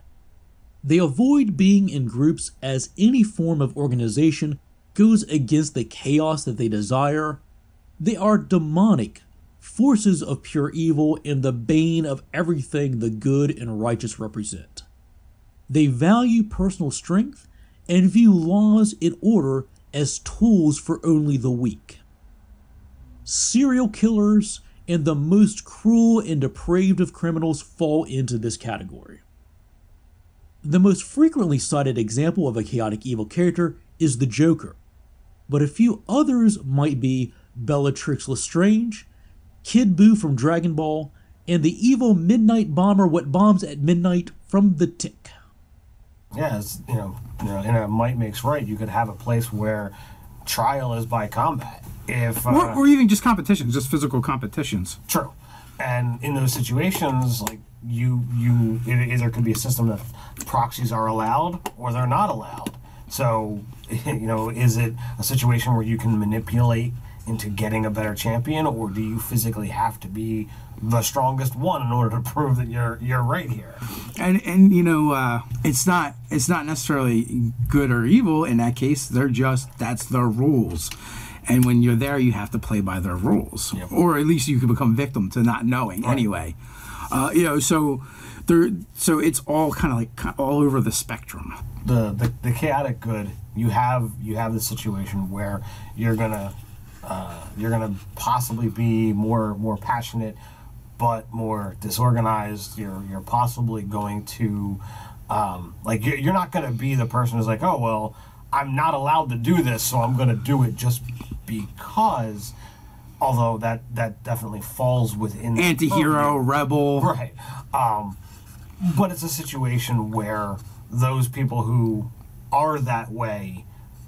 They avoid being in groups as any form of organization goes against the chaos that they desire. They are demonic, forces of pure evil and the bane of everything the good and righteous represent. They value personal strength and view laws and order as tools for only the weak. Serial killers and the most cruel and depraved of criminals fall into this category. The most frequently cited example of a chaotic evil character is the Joker, but a few others might be Bellatrix Lestrange, Kid Buu from Dragon Ball, and the evil midnight bomber what bombs at midnight from The Tick. Yeah, it's, you know, you know, in a might makes right, you could have a place where trial is by combat. If uh, Or, or even just competitions, just physical competitions. True. And in those situations, like you, you it either could be a system that proxies are allowed or they're not allowed. So, [LAUGHS] you know, is it a situation where you can manipulate into getting a better champion, or do you physically have to be the strongest one in order to prove that you're you're right here? and and you know uh, it's not it's not necessarily good or evil. In that case they're just that's their rules. And when you're there you have to play by their rules. Or at least you can become victim to not knowing anyway. Uh, you know so there so it's all kind of like all over the spectrum. The, the the chaotic good you have you have the situation where you're gonna uh, you're gonna possibly be more more passionate but more disorganized you're you're possibly going to um, like you're, you're not gonna be the person who's like oh well i'm not allowed to do this so i'm gonna do it just because although that that definitely falls within the anti-hero purview. rebel Right. Um, but it's a situation where those people who are that way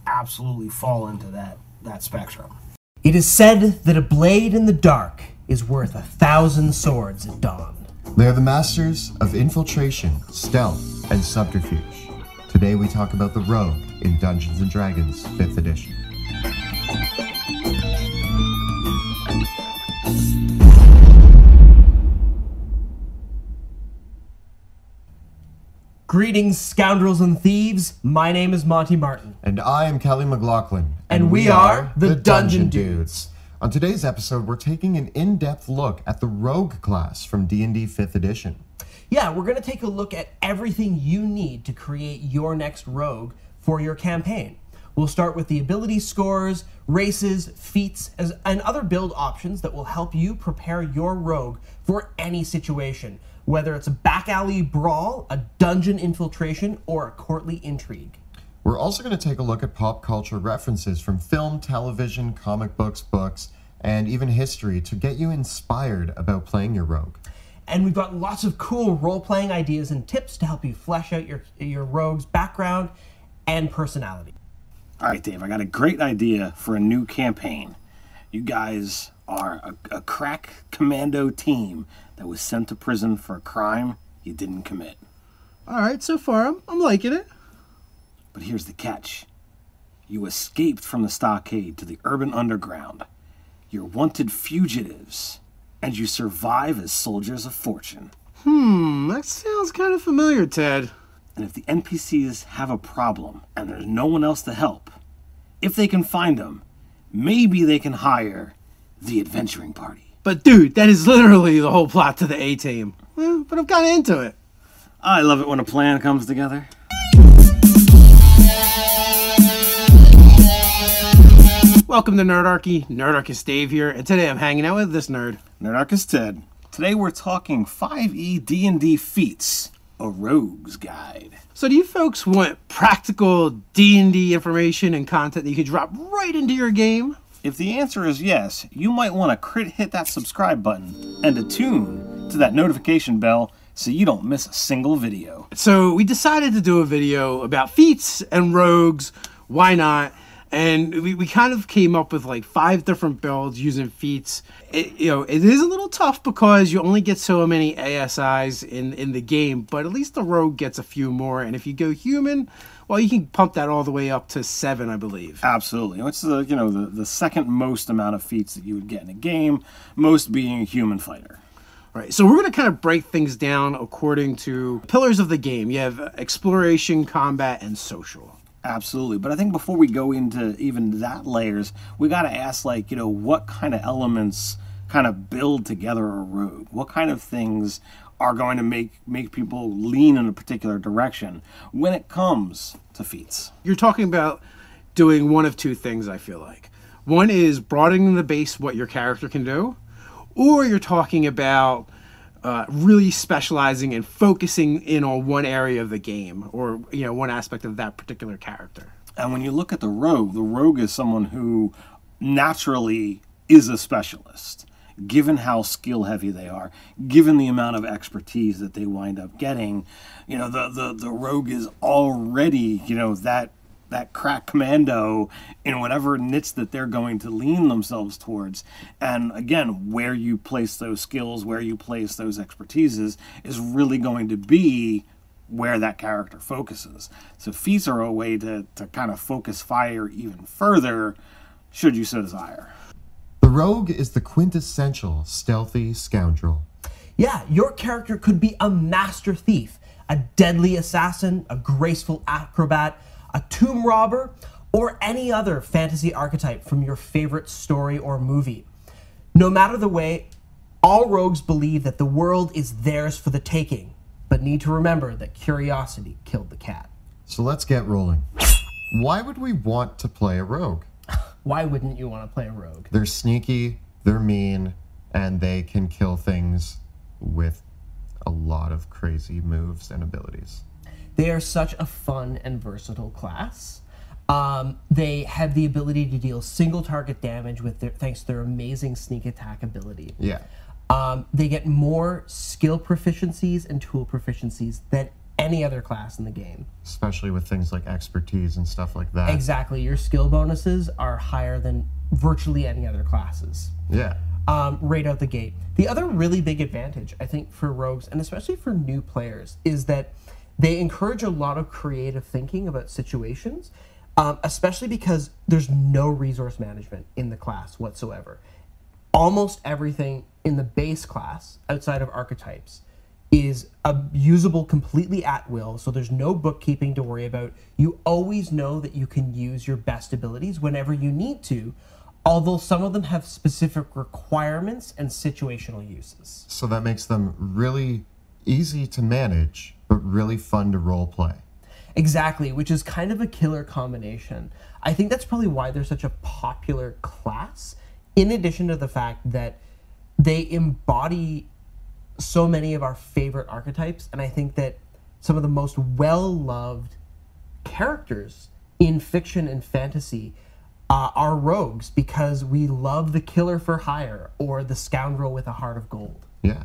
absolutely fall into that that spectrum. It is said that a blade in the dark is worth a thousand swords at dawn. They are the masters of infiltration, stealth, and subterfuge. Today we talk about the Rogue in Dungeons and Dragons 5th edition. Greetings, scoundrels and thieves. My name is Monty Martin. And I am Kelly McLaughlin. And we are the Dungeon Dudes. On today's episode, we're taking an in-depth look at the Rogue class from D&D 5th edition. Yeah, we're going to take a look at everything you need to create your next rogue for your campaign. We'll start with the ability scores, races, feats, as, and other build options that will help you prepare your rogue for any situation, whether it's a back alley brawl, a dungeon infiltration, or a courtly intrigue. We're also going to take a look at pop culture references from film, television, comic books, books, and even history to get you inspired about playing your rogue. And we've got lots of cool role playing ideas and tips to help you flesh out your, your rogue's background and personality. All right, Dave, I got a great idea for a new campaign. You guys are a, a crack commando team that was sent to prison for a crime you didn't commit. all right so far i'm, I'm liking it But here's the catch you escaped from the stockade to the urban underground. You're wanted fugitives, and you survive as soldiers of fortune. hmm that sounds kind of familiar ted And if the NPCs have a problem and there's no one else to help, if they can find them, maybe they can hire the adventuring party. but dude that is literally the whole plot to the a team well, but i'm kind of into it I love it when a plan comes together. Welcome to Nerdarchy. Nerdarchist Dave here, and today I'm hanging out with this nerd. Nerdarchist Ted. Today we're talking 5e D&D feats, a rogue's guide. So, do you folks want practical D&D information and content that you could drop right into your game? If the answer is yes, you might want to crit hit that subscribe button and attune to that notification bell so you don't miss a single video. So, we decided to do a video about feats and rogues. Why not? And we, we kind of came up with like five different builds using feats. It, you know, it is a little tough because you only get so many ASIs in, in the game, but at least the rogue gets a few more. And if you go human, well, you can pump that all the way up to seven, I believe. Absolutely. It's the uh, you know the, the second most amount of feats that you would get in a game, most being a human fighter. Right. So we're going to kind of break things down according to pillars of the game. You have exploration, combat, and social. Absolutely. But I think before we go into even that layers, we got to ask, like, you know, what kind of elements kind of build together a rogue? What kind of things are going to make make people lean in a particular direction when it comes to feats? You're talking about doing one of two things, I feel like. One is broadening the base what your character can do, or you're talking about uh, really specializing and focusing in on one area of the game or you know one aspect of that particular character. And when you look at the rogue, the rogue is someone who naturally is a specialist, given how skill heavy they are, given the amount of expertise that they wind up getting. You know, the the, the rogue is already, you know, that that crack commando in whatever niche that they're going to lean themselves towards. And again, where you place those skills, where you place those expertises is really going to be where that character focuses. So feats are a way to, to kind of focus fire even further, should you so desire. The rogue is the quintessential stealthy scoundrel. Yeah, your character could be a master thief, a deadly assassin, a graceful acrobat, a tomb robber, or any other fantasy archetype from your favorite story or movie. No matter the way, all rogues believe that the world is theirs for the taking, but need to remember that curiosity killed the cat. So let's get rolling. Why would we want to play a rogue? [LAUGHS] Why wouldn't you want to play a rogue? They're sneaky, they're mean, and they can kill things with a lot of crazy moves and abilities. They are such a fun and versatile class. Um, they have the ability to deal single target damage with their thanks to their amazing sneak attack ability. Yeah. Um, they get more skill proficiencies and tool proficiencies than any other class in the game. Especially with things like expertise and stuff like that. Exactly. Your skill bonuses are higher than virtually any other classes. Yeah. Um, right out the gate. The other really big advantage, I think, for rogues, and especially for new players, is that they encourage a lot of creative thinking about situations, um, especially because there's no resource management in the class whatsoever. Almost everything in the base class, outside of archetypes, is uh, usable completely at will. So there's no bookkeeping to worry about. You always know that you can use your best abilities whenever you need to, although some of them have specific requirements and situational uses. So that makes them really easy to manage, but really fun to role play. Exactly, which is kind of a killer combination. I think that's probably why they're such a popular class, in addition to the fact that they embody so many of our favorite archetypes. And I think that some of the most well loved characters in fiction and fantasy uh, are rogues because we love the killer for hire or the scoundrel with a heart of gold. Yeah.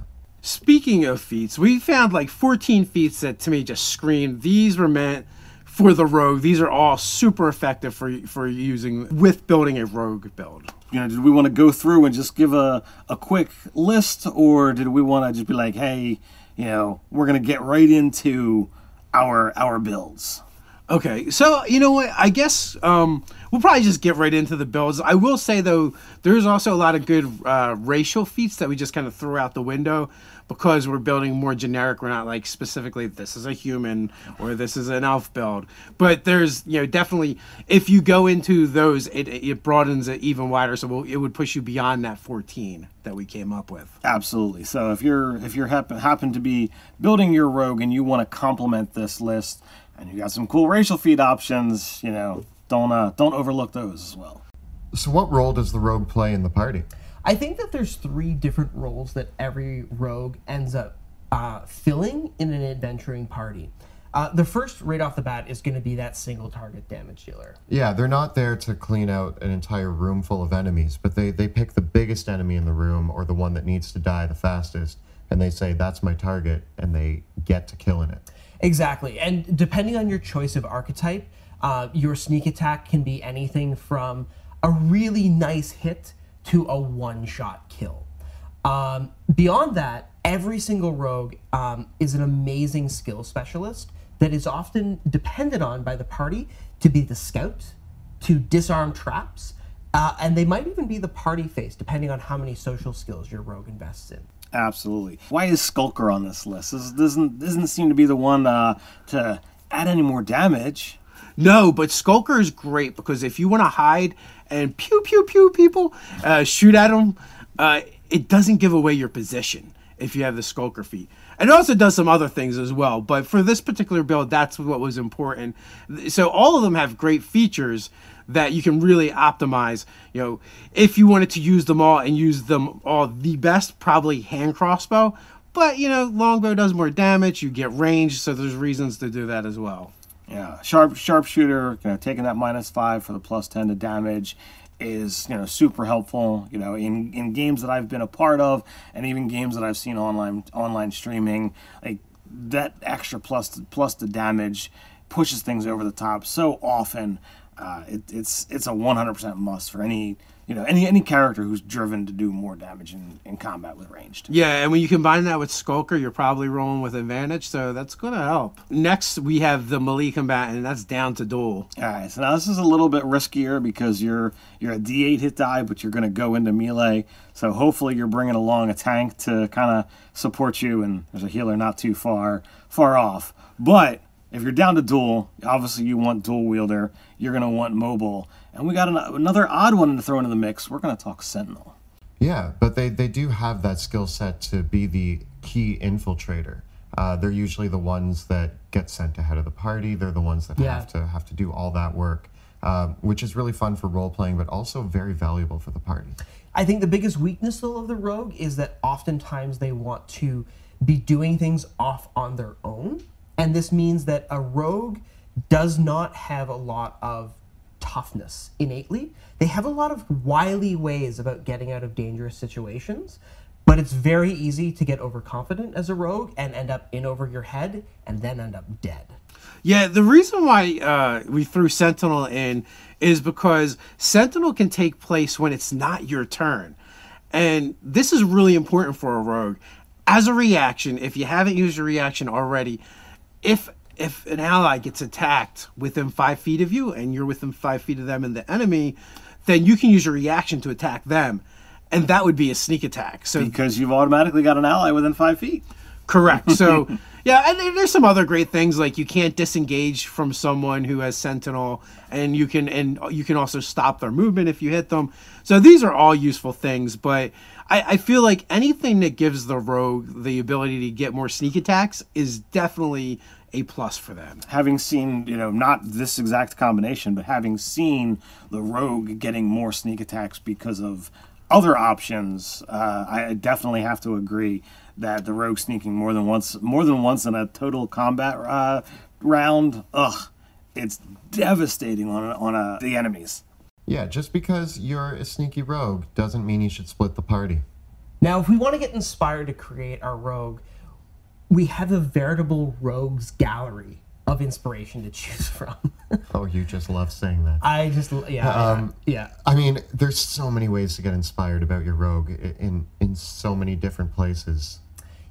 Speaking of feats, we found like 14 feats that to me just screamed these were meant for the rogue. These are all super effective for for using with building a rogue build. You know, did we want to go through and just give a, a quick list, or did we want to just be like, hey, you know, we're gonna get right into our our builds? Okay, so you know what? I guess um, we'll probably just get right into the builds. I will say though, there's also a lot of good uh, racial feats that we just kind of threw out the window because we're building more generic. We're not like specifically this is a human or this is an elf build. But there's you know definitely if you go into those, it, it broadens it even wider. So we'll, it would push you beyond that 14 that we came up with. Absolutely. So if you're if you're happen, happen to be building your rogue and you want to complement this list, and you got some cool racial feat options, you know, don't uh, don't overlook those as well. So, what role does the rogue play in the party? I think that there's three different roles that every rogue ends up uh, filling in an adventuring party. Uh, the first, right off the bat, is going to be that single target damage dealer. Yeah, they're not there to clean out an entire room full of enemies, but they, they pick the biggest enemy in the room or the one that needs to die the fastest, and they say, that's my target, and they get to killing it. Exactly. And depending on your choice of archetype, uh, your sneak attack can be anything from a really nice hit to a one shot kill. Um, beyond that, every single rogue um, is an amazing skill specialist that is often depended on by the party to be the scout, to disarm traps, uh, and they might even be the party face, depending on how many social skills your rogue invests in. Absolutely. Why is Skulker on this list? This doesn't doesn't seem to be the one uh, to add any more damage. No, but Skulker is great because if you want to hide and pew pew pew people, uh, shoot at them, uh, it doesn't give away your position if you have the Skulker feat. And it also does some other things as well. But for this particular build, that's what was important. So all of them have great features that you can really optimize. You know, if you wanted to use them all and use them all the best, probably hand crossbow. But you know, longbow does more damage. You get range, so there's reasons to do that as well. Yeah, sharp sharpshooter, you know, taking that minus five for the plus ten to damage is you know super helpful. You know, in in games that I've been a part of, and even games that I've seen online online streaming, like that extra plus plus the damage pushes things over the top so often. Uh, it, it's it's a 100% must for any you know any any character who's driven to do more damage in, in combat with ranged. Yeah, and when you combine that with Skulker, you're probably rolling with advantage, so that's gonna help. Next, we have the melee combatant, and that's down to duel. All right, so now this is a little bit riskier because you're you're a D8 hit die, but you're gonna go into melee. So hopefully you're bringing along a tank to kind of support you, and there's a healer not too far far off. But if you're down to duel, obviously you want dual wielder. You're gonna want mobile, and we got an, another odd one to throw into the mix. We're gonna talk sentinel. Yeah, but they, they do have that skill set to be the key infiltrator. Uh, they're usually the ones that get sent ahead of the party. They're the ones that Yeah. have to have to do all that work, um, which is really fun for role playing, but also very valuable for the party. I think the biggest weakness though of the rogue is that oftentimes they want to be doing things off on their own. And this means that a rogue does not have a lot of toughness innately. They have a lot of wily ways about getting out of dangerous situations, but it's very easy to get overconfident as a rogue and end up in over your head and then end up dead. Yeah, the reason why uh, we threw Sentinel in is because Sentinel can take place when it's not your turn. And this is really important for a rogue. As a reaction, if you haven't used your reaction already, if if an ally gets attacked within five feet of you and you're within five feet of them and the enemy, then you can use your reaction to attack them. And that would be a sneak attack. So Because you've automatically got an ally within five feet. Correct. [LAUGHS] So, yeah, and there's some other great things like you can't disengage from someone who has Sentinel, and you can and you can also stop their movement if you hit them. So these are all useful things, but I, I feel like anything that gives the rogue the ability to get more sneak attacks is definitely a plus for them. having seen, you know, not this exact combination, but having seen the rogue getting more sneak attacks because of other options, uh, I definitely have to agree that the rogue sneaking more than once, more than once in a total combat uh, round, ugh, it's devastating on on uh, the enemies. Yeah, just because you're a sneaky rogue doesn't mean you should split the party. Now, if we want to get inspired to create our rogue, we have a veritable rogues gallery of inspiration to choose from. [LAUGHS] Oh, you just love saying that. I just, yeah, Um, yeah. I mean, there's so many ways to get inspired about your rogue in in so many different places.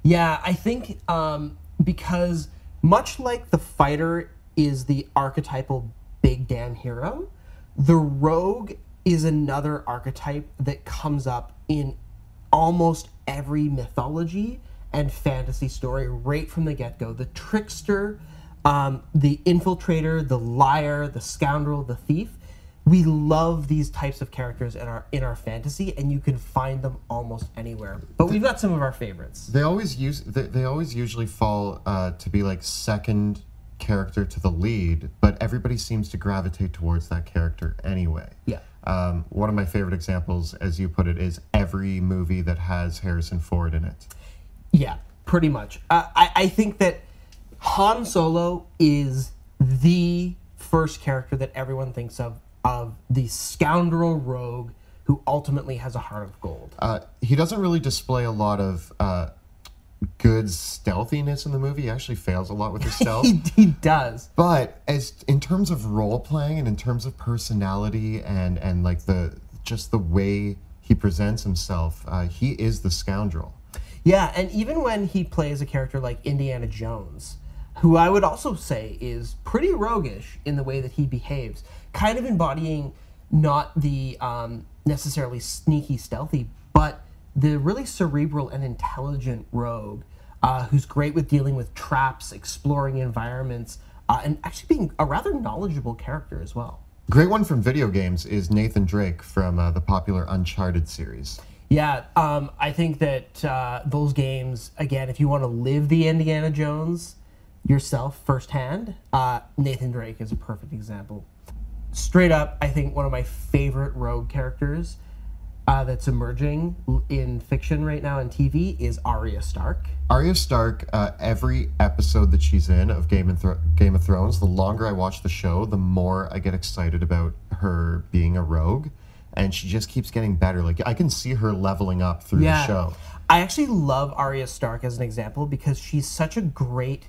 Yeah, I think um, because much like the fighter is the archetypal big damn hero. The rogue is another archetype that comes up in almost every mythology and fantasy story right from the get go. The trickster, um, the infiltrator, the liar, the scoundrel, the thief. We love these types of characters in our in our fantasy, and you can find them almost anywhere. But we've got some of our favorites. They always use. They, they always usually fall uh, to be like second character to the lead, but everybody seems to gravitate towards that character anyway. Yeah. Um, one of my favorite examples, as you put it, is every movie that has Harrison Ford in it. Yeah, pretty much. Uh, I, I think that Han Solo is the first character that everyone thinks of of the scoundrel rogue who ultimately has a heart of gold. Uh, he doesn't really display a lot of uh, good stealthiness in the movie. He actually fails a lot with his [LAUGHS] stealth. he, he does. But as in terms of role playing and in terms of personality and and like the just the way he presents himself, uh, he is the scoundrel. Yeah, and even when he plays a character like Indiana Jones, who I would also say is pretty roguish in the way that he behaves, kind of embodying not the um, necessarily sneaky, stealthy, but the really cerebral and intelligent rogue uh, who's great with dealing with traps, exploring environments, uh, and actually being a rather knowledgeable character as well. Great one from video games is Nathan Drake from uh, the popular Uncharted series. Yeah, um, I think that uh, those games, again, if you want to live the Indiana Jones yourself firsthand, uh, Nathan Drake is a perfect example. Straight up, I think one of my favorite rogue characters uh, that's emerging in fiction right now and TV is Arya Stark. Arya Stark, uh, every episode that she's in of Game of, Thro- Game of Thrones, the longer I watch the show, the more I get excited about her being a rogue. And she just keeps getting better. Like, I can see her leveling up through the show. I actually love Arya Stark as an example because she's such a great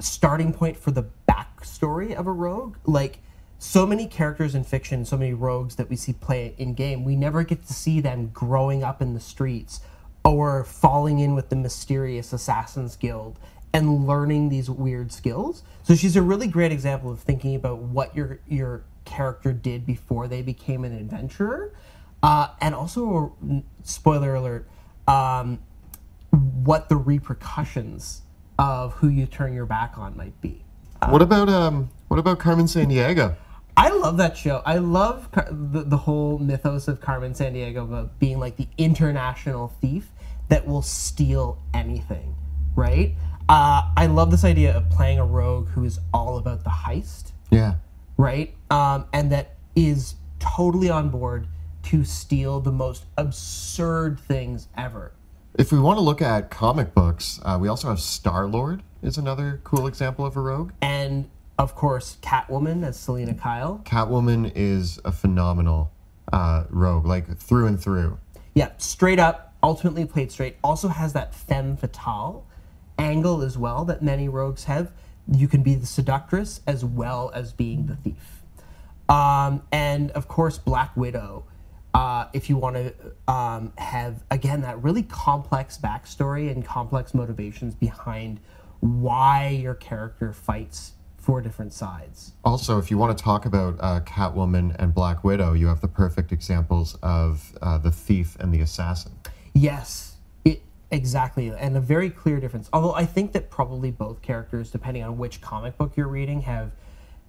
starting point for the backstory of a rogue. Like, so many characters in fiction, so many rogues that we see play in game, we never get to see them growing up in the streets or falling in with the mysterious Assassin's Guild and learning these weird skills. So she's a really great example of thinking about what your your character did before they became an adventurer, uh, and also, spoiler alert, um, what the repercussions of who you turn your back on might be. what about um? What about Carmen Sandiego? I love that show. I love Car- the, the whole mythos of Carmen Sandiego about being like the international thief that will steal anything, right? Uh, I love this idea of playing a rogue who is all about the heist, Yeah. Right? Um, and that is totally on board to steal the most absurd things ever. If we want to look at comic books, uh, we also have Star Lord is another cool example of a rogue. And of course, Catwoman as Selina Kyle. Catwoman is a phenomenal uh, rogue, like through and through. Yeah, straight up, ultimately played straight. Also has that femme fatale angle as well that many rogues have. You can be the seductress as well as being the thief. Um, and of course, Black Widow. Uh, if you want to um, have again that really complex backstory and complex motivations behind why your character fights for different sides. Also, if you want to talk about uh, Catwoman and Black Widow, you have the perfect examples of uh, the thief and the assassin. Yes, exactly, and a very clear difference. Although I think that probably both characters, depending on which comic book you're reading, have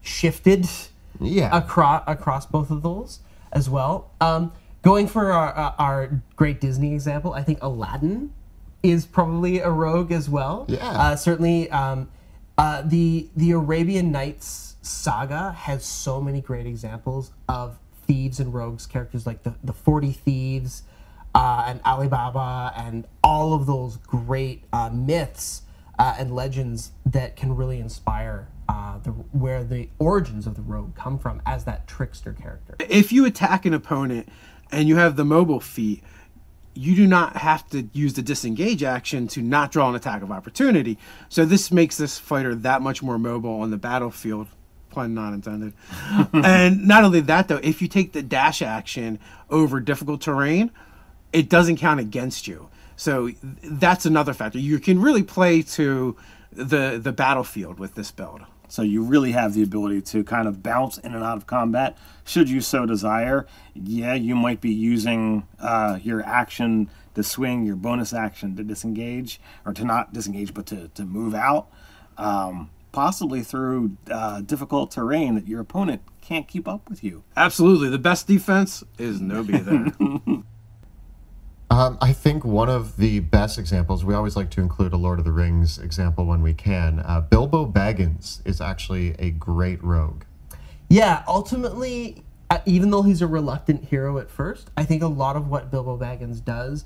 shifted Yeah. across across both of those as well. Um, going for our, our our great Disney example, I think Aladdin is probably a rogue as well. Yeah. Uh, certainly, um, uh, the the Arabian Nights saga has so many great examples of thieves and rogues characters like the the Forty Thieves uh, and Ali Baba and all of those great uh, myths uh, and legends that can really inspire uh, the where the origins of the rogue come from as that trickster character. If you attack an opponent and you have the mobile feat, you do not have to use the disengage action to not draw an attack of opportunity. So this makes this fighter that much more mobile on the battlefield. Pun not intended. [LAUGHS] and not only that, though, if you take the dash action over difficult terrain, it doesn't count against you. So that's another factor. You can really play to the the battlefield with this build. So you really have the ability to kind of bounce in and out of combat, should you so desire. Yeah, you might be using uh, your action to swing, your bonus action to disengage, or to not disengage, but to, to move out, um, possibly through uh, difficult terrain that your opponent can't keep up with you. Absolutely. The best defense is no be there. [LAUGHS] Um, I think one of the best examples, we always like to include a Lord of the Rings example when we can. Uh, Bilbo Baggins is actually a great rogue. Yeah, ultimately, uh, even though he's a reluctant hero at first, I think a lot of what Bilbo Baggins does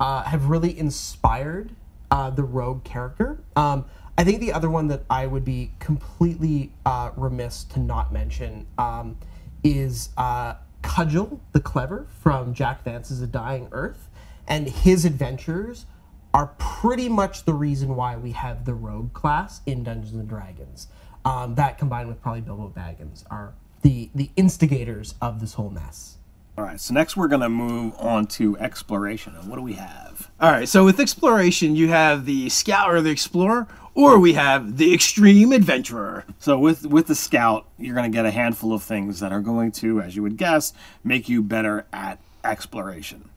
uh, have really inspired uh, the rogue character. Um, I think the other one that I would be completely uh, remiss to not mention um, is uh, Cugel the Clever from Jack Vance's A Dying Earth, and his adventures are pretty much the reason why we have the rogue class in Dungeons and Dragons. Um, that combined with probably Bilbo Baggins are the the instigators of this whole mess. All right, so next we're going to move on to exploration. And what do we have? All right, so with exploration, you have the scout or the explorer, or we have the extreme adventurer. So with with the scout, you're going to get a handful of things that are going to, as you would guess, make you better at exploration.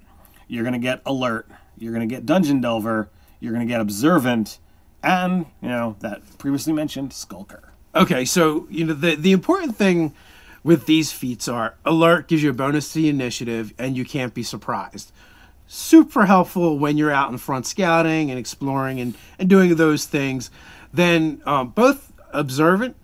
You're going to get alert, you're going to get dungeon delver, you're going to get observant, and, you know, that previously mentioned skulker. Okay, so you know the the important thing with these feats are alert gives you a bonus to the initiative, and you can't be surprised. Super helpful when you're out in front scouting and exploring and, and doing those things. Then um, both observant,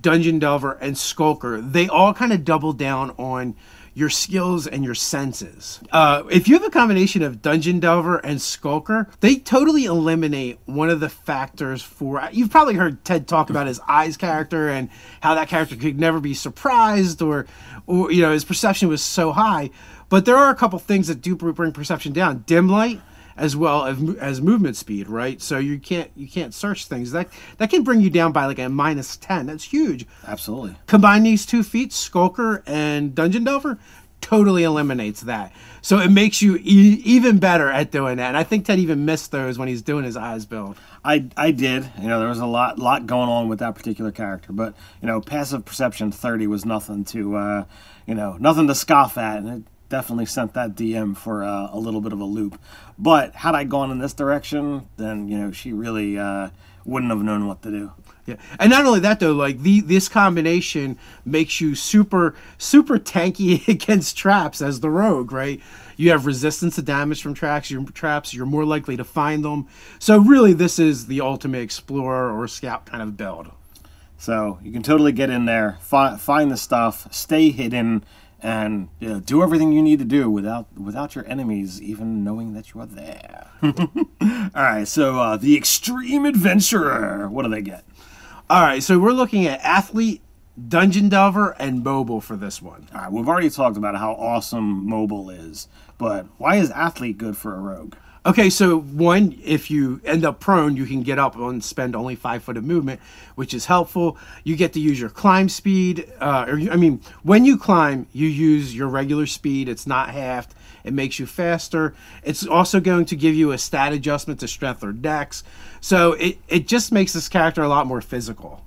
dungeon delver, and skulker they all kind of double down on your skills and your senses. Uh, if you have a combination of Dungeon Delver and Skulker, they totally eliminate one of the factors for. You've probably heard Ted talk about his eyes character and how that character could never be surprised or, or you know, his perception was so high. But there are a couple things that do bring perception down. Dim light as well as, as movement speed, right? So you can't you can't search things that that can bring you down by like a minus ten. That's huge. Absolutely. Combine these two feats, Skulker and Dungeon Delver, totally eliminates that. So it makes you e- even better at doing that. And I think Ted even missed those when he's doing his eyes build. I, I did. You know, there was a lot lot going on with that particular character, but you know, passive perception thirty was nothing to uh, you know nothing to scoff at, and it definitely sent that DM for uh, a little bit of a loop. But had I gone in this direction, then you know she really uh, wouldn't have known what to do. Yeah, and not only that though, like the this combination makes you super super tanky [LAUGHS] against traps as the rogue, right? You have resistance to damage from traps. Your traps, you're more likely to find them. So really, this is the ultimate explorer or scout kind of build. So you can totally get in there, fi- find the stuff, stay hidden, and you know, do everything you need to do without without your enemies even knowing that you are there. [LAUGHS] All right, so uh, the extreme adventurer. What do they get? All right, so we're looking at athlete, dungeon delver, and mobile for this one. All right, we've already talked about how awesome mobile is, but why is athlete good for a rogue? Okay, so one, if you end up prone, you can get up and spend only five foot of movement, which is helpful. You get to use your climb speed. Uh, or, I mean, when you climb, you use your regular speed. It's not halved. It makes you faster. It's also going to give you a stat adjustment to strength or dex. So it, it just makes this character a lot more physical.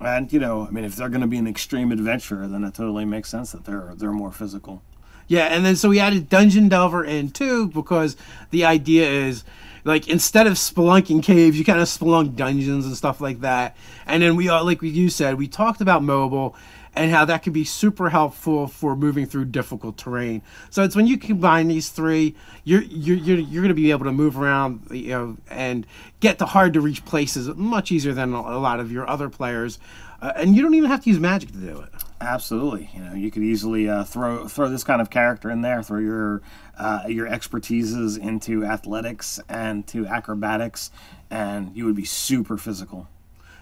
And you know, I mean, if they're going to be an extreme adventurer, then it totally makes sense that they're they're more physical. Yeah, and then so we added Dungeon Delver in too because the idea is like instead of spelunking caves, you kind of spelunk dungeons and stuff like that. And then we all like you said, we talked about mobile and how that can be super helpful for moving through difficult terrain. So it's when you combine these three, you're you're you're, you're going to be able to move around, you know, and get to hard to reach places much easier than a lot of your other players. Uh, and you don't even have to use magic to do it. Absolutely, you know, you could easily uh, throw throw this kind of character in there, throw your uh, your expertises into athletics and to acrobatics, and you would be super physical.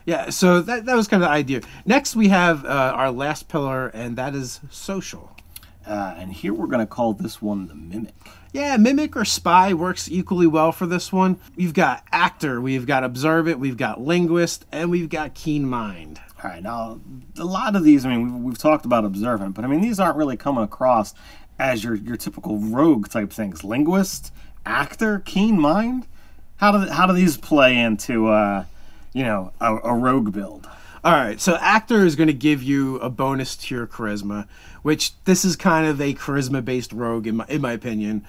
Yeah, so that, that was kind of the idea. Next, we have uh, our last pillar, and that is social. Uh, and here we're going to call this one the mimic. Yeah, mimic or spy works equally well for this one. We've got actor, we've got observant, we've got linguist, and we've got keen mind. All right, now a lot of these, I mean, we've, we've talked about observant, but I mean, these aren't really coming across as your your typical rogue type things. Linguist, actor, keen mind. How do how do these play into uh, you know a, a rogue build? All right, so actor is going to give you a bonus to your charisma, which this is kind of a charisma-based rogue in my in my opinion,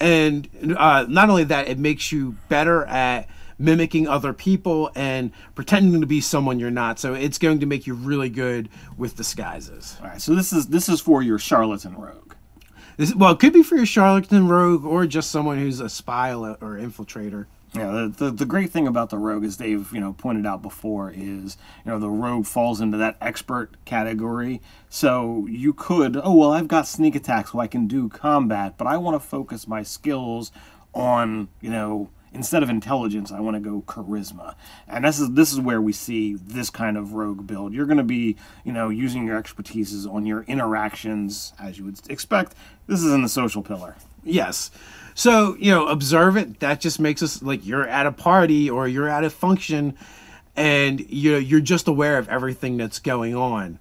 and uh, not only that, it makes you better at mimicking other people and pretending to be someone you're not. So it's going to make you really good with disguises. All right, so this is this is for your charlatan rogue. This, well, it could be for your charlatan rogue or just someone who's a spy or infiltrator. Yeah, the, the, the great thing about the rogue, as Dave you know pointed out before, is you know the rogue falls into that expert category. So you could, oh well, I've got sneak attacks, so I can do combat, but I want to focus my skills on you know instead of intelligence, I want to go charisma, and this is this is where we see this kind of rogue build. You're going to be you know using your expertises on your interactions as you would expect. This is in the social pillar. Yes. So, you know, observant. That just makes us like you're at a party or you're at a function and you you're just aware of everything that's going on.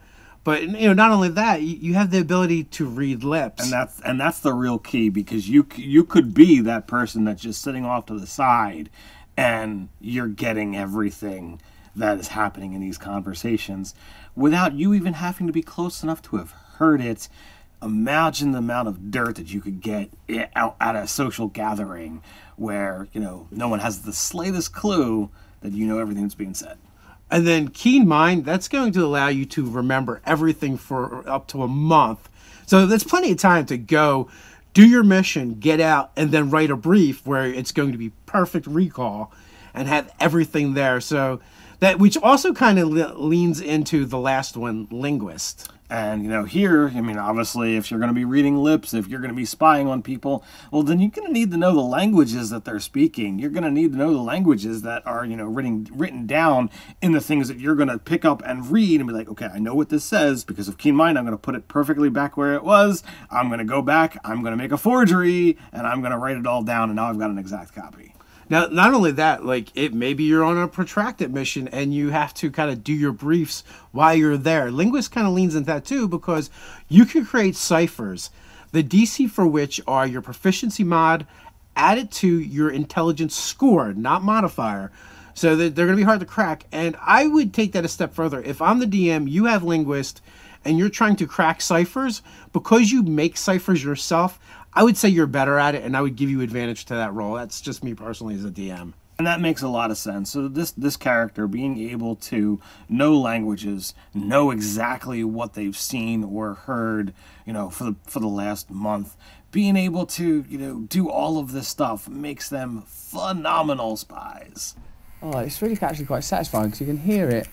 But you know, not only that, you, have the ability to read lips. and that's and that's the real key because you you could be that person that's just sitting off to the side and you're getting everything that is happening in these conversations without you even having to be close enough to have heard it imagine the amount of dirt that you could get eh, out at a social gathering where you know no one has the slightest clue that you know everything that's being said And then keen mind, that's going to allow you to remember everything for up to a month. So there's plenty of time to go, do your mission, get out, and then write a brief where it's going to be perfect recall and have everything there. So that which also kind of le- leans into the last one, linguist. And you know, here, I mean, obviously, if you're going to be reading lips, if you're going to be spying on people, well, then you're going to need to know the languages that they're speaking. You're going to need to know the languages that are, you know, written written down in the things that you're going to pick up and read and be like, okay, I know what this says because of keen mind. I'm going to put it perfectly back where it was. I'm going to go back. I'm going to make a forgery, and I'm going to write it all down. And now I've got an exact copy. Now, not only that, like it maybe you're on a protracted mission and you have to kind of do your briefs while you're there. Linguist kind of leans into that too because you can create ciphers, the DC for which are your proficiency mod added to your intelligence score, not modifier. So they're going to be hard to crack. And I would take that a step further. If I'm the DM, you have linguist, and you're trying to crack ciphers because you make ciphers yourself. I would say you're better at it, and I would give you advantage to that roll. That's just me personally as a DM. And that makes a lot of sense. So this this character being able to know languages, know exactly what they've seen or heard, you know, for the for the last month, being able to, you know, do all of this stuff makes them phenomenal spies. Oh, it's really actually quite satisfying because you can hear it.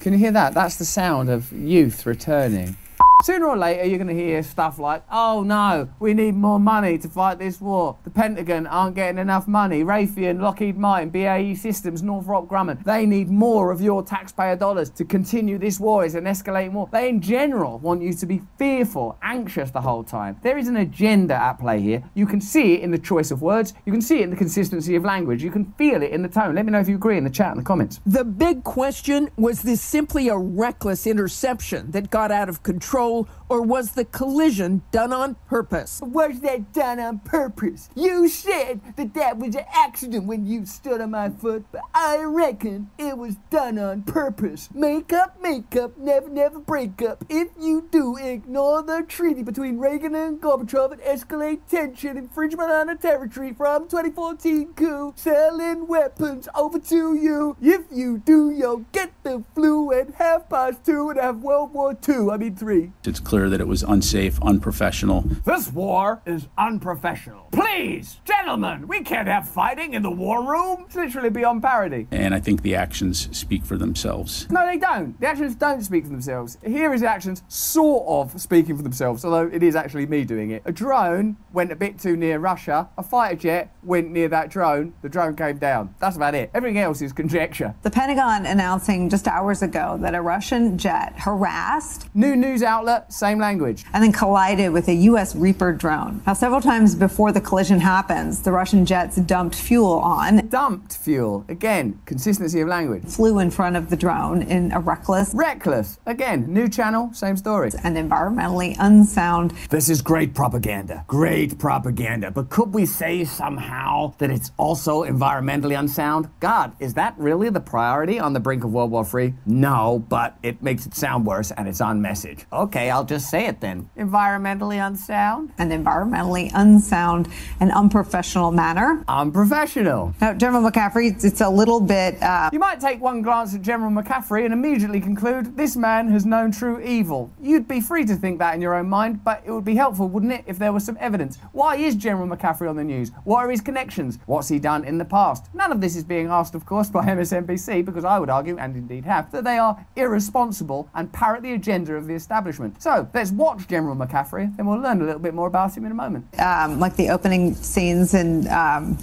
Can you hear that? That's the sound of youth returning. Sooner or later, you're going to hear stuff like, oh no, we need more money to fight this war. The Pentagon aren't getting enough money. Raytheon, Lockheed Martin, BAE Systems, Northrop Grumman, they need more of your taxpayer dollars to continue this war. It's an escalating war. They, in general, want you to be fearful, anxious the whole time. There is an agenda at play here. You can see it in the choice of words, you can see it in the consistency of language, you can feel it in the tone. Let me know if you agree in the chat and the comments. The big question was this simply a reckless interception that got out of control, or was the collision done on purpose? Was that done on purpose? You said that that was an accident when you stood on my foot, but I reckon it was done on purpose. Make up, make up, never, never break up. If you do, ignore the treaty between Reagan and Gorbachev and escalate tension, infringement on a territory from 2014 coup, selling weapons over to you. If you do, you'll get the flu and half past two and have World War II. I mean, three. It's clear that it was unsafe, unprofessional. This war is unprofessional. Please, gentlemen, we can't have fighting in the war room. It's literally beyond parody. And I think the actions speak for themselves. No, they don't. The actions don't speak for themselves. Here is the actions sort of speaking for themselves, although it is actually me doing it. A drone went a bit too near Russia. A fighter jet went near that drone. The drone came down. That's about it. Everything else is conjecture. The Pentagon announcing just hours ago that a Russian jet harassed. New news outlet alert, same language. and then collided with a U.S. Reaper drone. Now, several times before the collision happens, the Russian jets dumped fuel on. Dumped fuel. Again, consistency of language. Flew in front of the drone in a reckless. Reckless. Again, new channel, same story. And environmentally unsound. This is great propaganda. Great propaganda. But could we say somehow that it's also environmentally unsound? God, is that really the priority on the brink of World War III? No, but it makes it sound worse and it's on message. Okay, I'll just say it then. Environmentally unsound? An environmentally unsound and unprofessional manner. Unprofessional. Now, General McCaffrey, it's, it's a little bit. Uh, You might take one glance at General McCaffrey and immediately conclude this man has known true evil. You'd be free to think that in your own mind, but it would be helpful, wouldn't it, if there was some evidence? Why is General McCaffrey on the news? What are his connections? What's he done in the past? None of this is being asked, of course, by [LAUGHS] MSNBC, because I would argue, and indeed have, that they are irresponsible and parrot the agenda of the establishment. So let's watch General McCaffrey, then we'll learn a little bit more about him in a moment. um, like the opening scenes in um,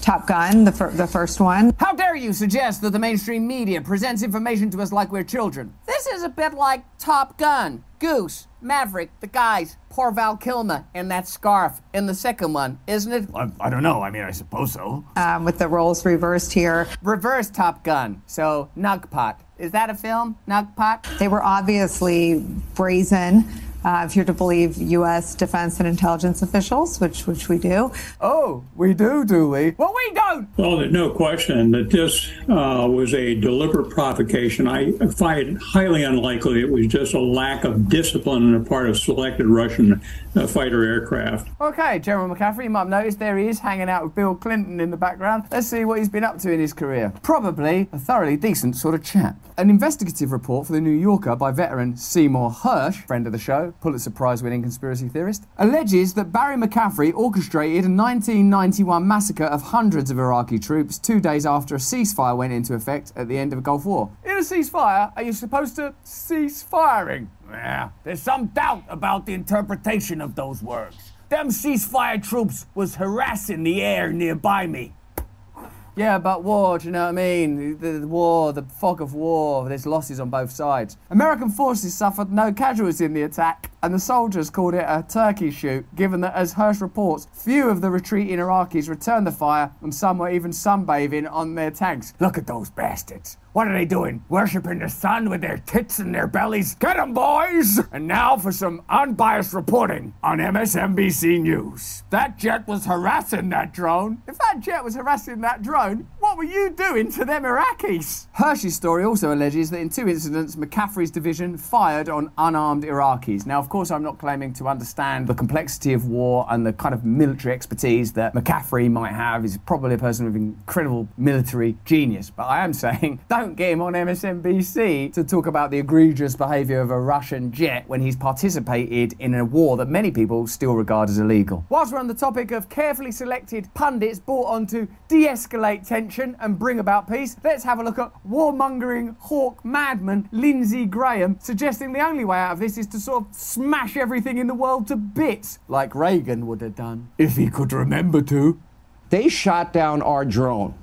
Top Gun, the, fir- the first one. How dare you suggest that the mainstream media presents information to us like we're children? This is a bit like Top Gun, Goose, Maverick, the guys, poor Val Kilmer and that scarf in the second one, isn't it? I, I don't know. I mean, I suppose so. Um, with the roles reversed here. Reverse Top Gun. So, Nugpot. Is that a film? Nugpot? They were obviously brazen, uh, if you're to believe U.S. defense and intelligence officials, which which we do. Oh, we do, do we? Well, we don't. Well, there's no question that this uh, was a deliberate provocation. I find it highly unlikely it was just a lack of discipline on the part of selected Russian uh, fighter aircraft. Okay, General McCaffrey, you might have noticed there he is hanging out with Bill Clinton in the background. Let's see what he's been up to in his career. Probably a thoroughly decent sort of chap. An investigative report for the New Yorker by veteran Seymour Hersh, friend of the show, Pulitzer Prize winning conspiracy theorist, alleges that Barry McCaffrey orchestrated a 1991 massacre of hundreds of Iraqi troops two days after a ceasefire went into effect at the end of the Gulf War. In a ceasefire, are you supposed to cease firing? Yeah, there's some doubt about the interpretation of those words. Them ceasefire troops was harassing the air nearby me. Yeah, but war, do you know what I mean? The, the war, the fog of war, there's losses on both sides. American forces suffered no casualties in the attack, and the soldiers called it a turkey shoot, given that, as Hersh reports, few of the retreating Iraqis returned the fire, and some were even sunbathing on their tanks. Look at those bastards. What are they doing? Worshipping the sun with their tits in their bellies? Get 'em, boys! And now for some unbiased reporting on MSNBC News. That jet was harassing that drone. If that jet was harassing that drone, what were you doing to them Iraqis? Hersh's story also alleges that in two incidents, McCaffrey's division fired on unarmed Iraqis. Now, of course, I'm not claiming to understand the complexity of war and the kind of military expertise that McCaffrey might have. He's probably a person with incredible military genius. But I am saying, [LAUGHS] don't get him on MSNBC to talk about the egregious behaviour of a Russian jet when he's participated in a war that many people still regard as illegal. Whilst we're on the topic of carefully selected pundits brought on to de escalate tension and bring about peace, let's have a look at warmongering hawk madman Lindsey Graham suggesting the only way out of this is to sort of smash everything in the world to bits, like Reagan would have done. If he could remember to. They shot down our drone.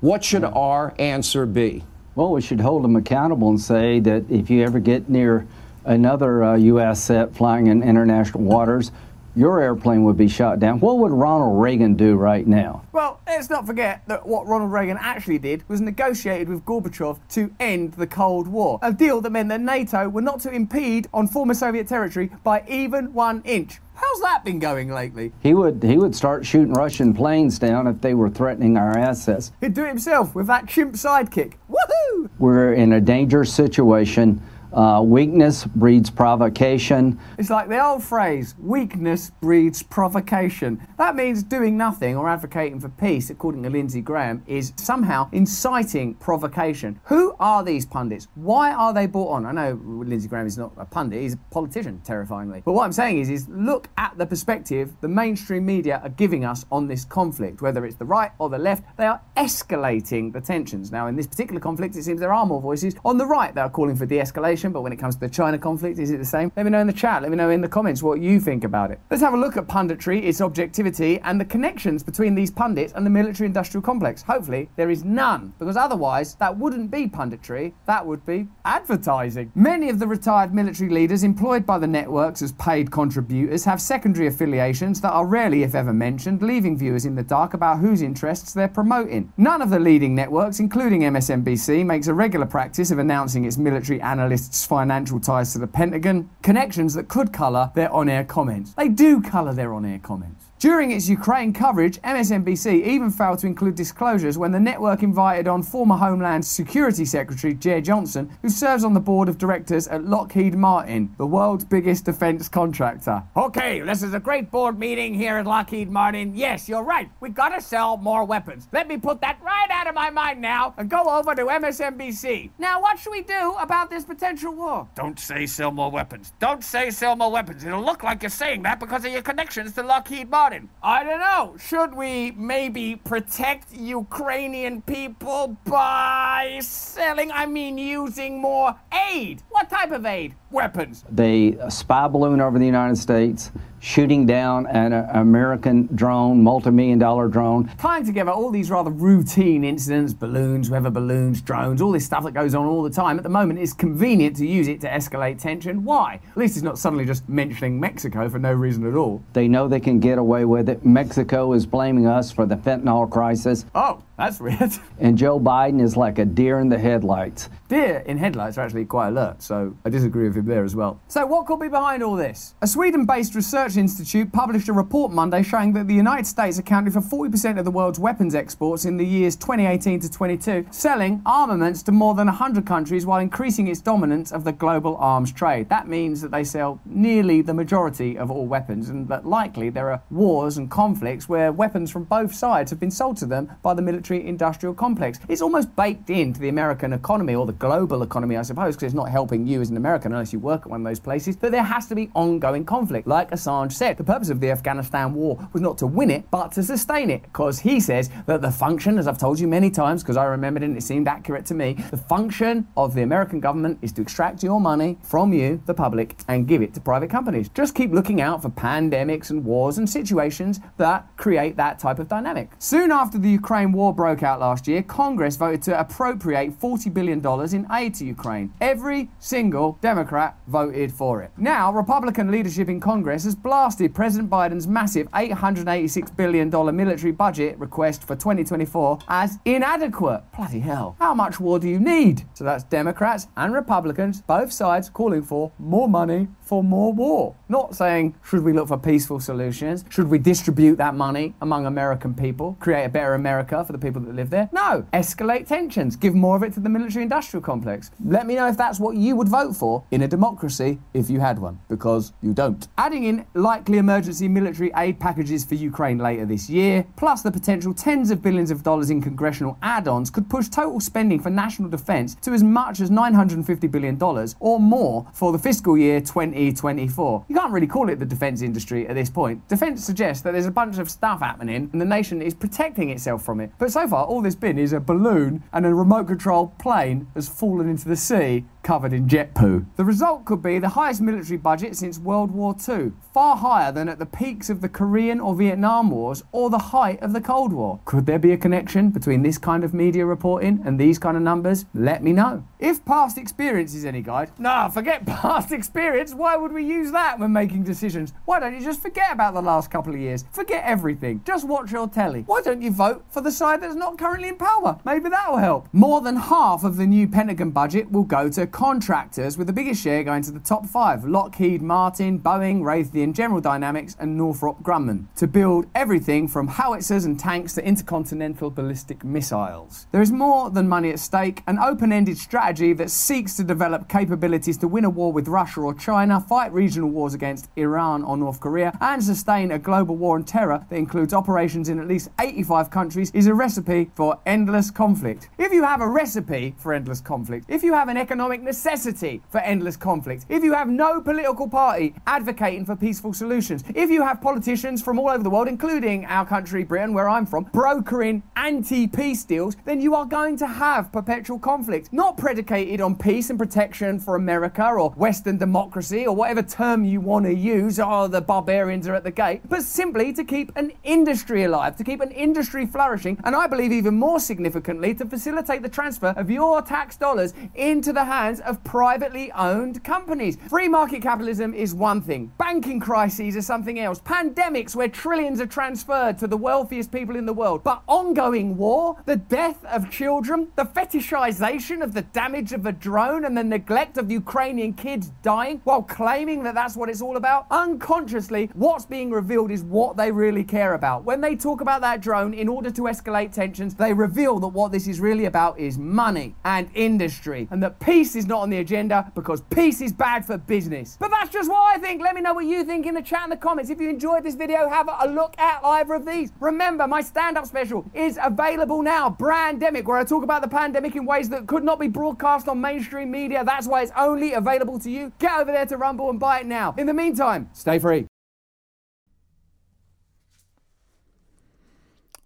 What should our answer be? Well, we should hold them accountable and say that if you ever get near another uh, U.S. set flying in international waters, your airplane would be shot down. What would Ronald Reagan do right now? Well, let's not forget that what Ronald Reagan actually did was negotiated with Gorbachev to end the Cold War. A deal that meant that NATO were not to impede on former Soviet territory by even one inch. How's that been going lately? He would he would start shooting Russian planes down if they were threatening our assets. He'd do it himself with that chimp sidekick. Woohoo! We're in a dangerous situation. Uh, weakness breeds provocation. It's like the old phrase, weakness breeds provocation. That means doing nothing or advocating for peace, according to Lindsey Graham, is somehow inciting provocation. Who are these pundits? Why are they brought on? I know Lindsey Graham is not a pundit, he's a politician, terrifyingly. But what I'm saying is, is look at the perspective the mainstream media are giving us on this conflict, whether it's the right or the left, they are escalating the tensions. Now, in this particular conflict, it seems there are more voices on the right that are calling for de escalation situation, but when it comes to the China conflict, is it the same? Let me know in the chat. Let me know in the comments what you think about it. Let's have a look at punditry, its objectivity, and the connections between these pundits and the military industrial complex. Hopefully, there is none, because otherwise, that wouldn't be punditry, that would be advertising. Many of the retired military leaders employed by the networks as paid contributors have secondary affiliations that are rarely, if ever, mentioned, leaving viewers in the dark about whose interests they're promoting. None of the leading networks, including MSNBC, makes a regular practice of announcing its military analysts' financial ties to the Pentagon, connections that could colour their on air comments. They do colour their on air comments. During its Ukraine coverage, MSNBC even failed to include disclosures when the network invited on former Homeland Security Secretary Jeh Johnson, who serves on the board of directors at Lockheed Martin, the world's biggest defense contractor. Okay, this is a great board meeting here at Lockheed Martin. Yes, you're right. We've gotta sell more weapons. Let me put that right out of my mind now and go over to MSNBC. Now, what should we do about this potential war? Don't say sell more weapons. Don't say sell more weapons. It'll look like you're saying that because of your connections to Lockheed Martin. I don't know. Should we maybe protect Ukrainian people by selling, I mean, using more aid? What type of aid? Weapons. They a spy balloon over the United States, shooting down an uh, American drone, multi-million dollar drone. Tying together all these rather routine incidents, balloons, weather balloons, drones, all this stuff that goes on all the time, at the moment it's convenient to use it to escalate tension. Why? At least it's not suddenly just mentioning Mexico for no reason at all. They know they can get away with it. Mexico is blaming us for the fentanyl crisis. Oh, that's weird. [LAUGHS] And Joe Biden is like a deer in the headlights. Deer in headlights are actually quite alert, so I disagree with him there as well. So, what could be behind all this? A Sweden based research institute published a report Monday showing that the United States accounted for 40% of the world's weapons exports in the years 2018 to 22, selling armaments to more than 100 countries while increasing its dominance of the global arms trade. That means that they sell nearly the majority of all weapons, and that likely there are wars and conflicts where weapons from both sides have been sold to them by the military industrial complex. It's almost baked into the American economy or the global economy, I suppose, because it's not helping you as an American unless you work at one of those places. But there has to be ongoing conflict. Like Assange said, the purpose of the Afghanistan war was not to win it, but to sustain it. Because he says that the function, as I've told you many times, because I remembered it and it seemed accurate to me, the function of the American government is to extract your money from you, the public, and give it to private companies. Just keep looking out for pandemics and wars and situations that create that type of dynamic. Soon after the Ukraine war broke out last year, Congress voted to appropriate $40 billion in aid to Ukraine. Every single Democrat voted for it. Now, Republican leadership in Congress has blasted President Biden's massive $886 billion military budget request for 2024 as inadequate. Bloody hell. How much war do you need? So that's Democrats and Republicans, both sides calling for more money for more war. Not saying, should we look for peaceful solutions? Should we distribute that money among American people? Create a better America for the people that live there? No. Escalate tensions. Give more of it to the military industrial complex. Let me know if that's what you would vote for in a democracy if you had one, because you don't. Adding in likely emergency military aid packages for Ukraine later this year, plus the potential tens of billions of dollars in congressional add ons, could push total spending for national defense to as much as $950 billion or more for the fiscal year 2024. You can't really call it the defense industry at this point. Defense suggests that there's a bunch of stuff happening and the nation is protecting itself from it. But so far, all there's been is a balloon and a remote control plane has fallen into the sea covered in jet poo. The result could be the highest military budget since World War II, far higher than at the peaks of the Korean or Vietnam Wars or the height of the Cold War. Could there be a connection between this kind of media reporting and these kind of numbers? Let me know. If past experience is any guide, nah, forget [LAUGHS] past experience. Why would we use that when making decisions? Why don't you just forget about the last couple of years? Forget everything. Just watch your telly. Why don't you vote for the side that's not currently in power? Maybe that'll help. More than half of the new Pentagon budget will go to contractors, with the biggest share going to the top five Lockheed Martin, Boeing, Raytheon, General Dynamics, and Northrop Grumman to build everything from howitzers and tanks to intercontinental ballistic missiles. There is more than money at stake, an open ended strategy that seeks to develop capabilities to win a war with Russia or China, fight regional wars against Iran or North Korea, and sustain a global war on terror that includes operations in at least 85 countries is a recipe for endless conflict. If you have a recipe for endless conflict, if you have an economic necessity for endless conflict, if you have no political party advocating for peaceful solutions, if you have politicians from all over the world, including our country, Britain, where I'm from, brokering anti peace deals, then you are going to have perpetual conflict, not predicated on peace and protection for America or Western democracy or whatever term you want to use, oh, the barbarians are at the gate, but simply to keep an industry alive, to keep an industry flourishing, and I believe even more significantly, to facilitate the transfer of your tax dollars into the hands of privately owned companies. Free market capitalism is one thing, banking crises are something else, pandemics where trillions are transferred to the wealthiest people in the world, but ongoing war, the death of children, the fetishization of the damage of a drone, and the neglect of Ukrainian kids dying while claiming that that's what it's all about, unconsciously, what's being revealed is what they really care about. When they talk about that drone in order to escalate tensions, they reveal that what this is really about is money and industry, and that peace is not on the agenda because peace is bad for business. But that's just what I think. Let me know what you think in the chat in the comments. If you enjoyed this video, have a look at either of these. Remember, my stand up special is available now, Brandemic, where I talk about the pandemic in ways that could not be broadcast on mainstream media. That's why it's only available to you. Get over there to Rumble and buy it now. In the meantime, stay free.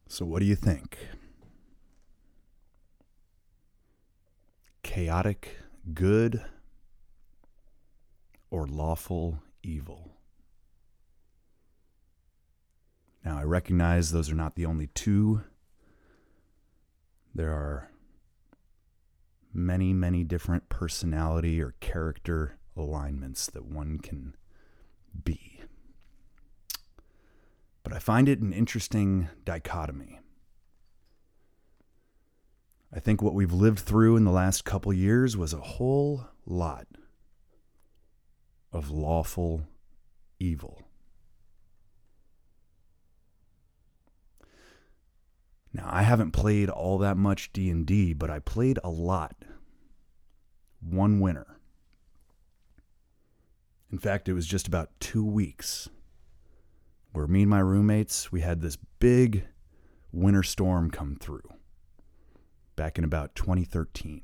So, what do you think? Chaotic good or lawful evil? Now, I recognize those are not the only two. There are many, many different personality or character alignments that one can be. But I find it an interesting dichotomy. I think what we've lived through in the last couple years was a whole lot of lawful evil. Now, I haven't played all that much D&D, but I played a lot. One winter. In fact, it was just about 2 weeks where me and my roommates, we had this big winter storm come through back in about 2013.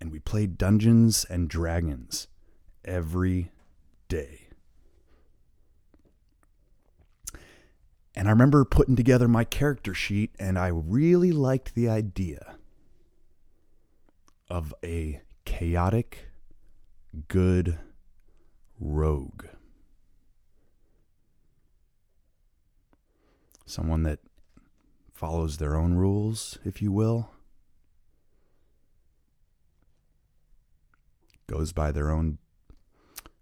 And we played Dungeons and Dragons every day. And I remember putting together my character sheet, and I really liked the idea of a chaotic, good rogue. Someone that follows their own rules, if you will, goes by their own,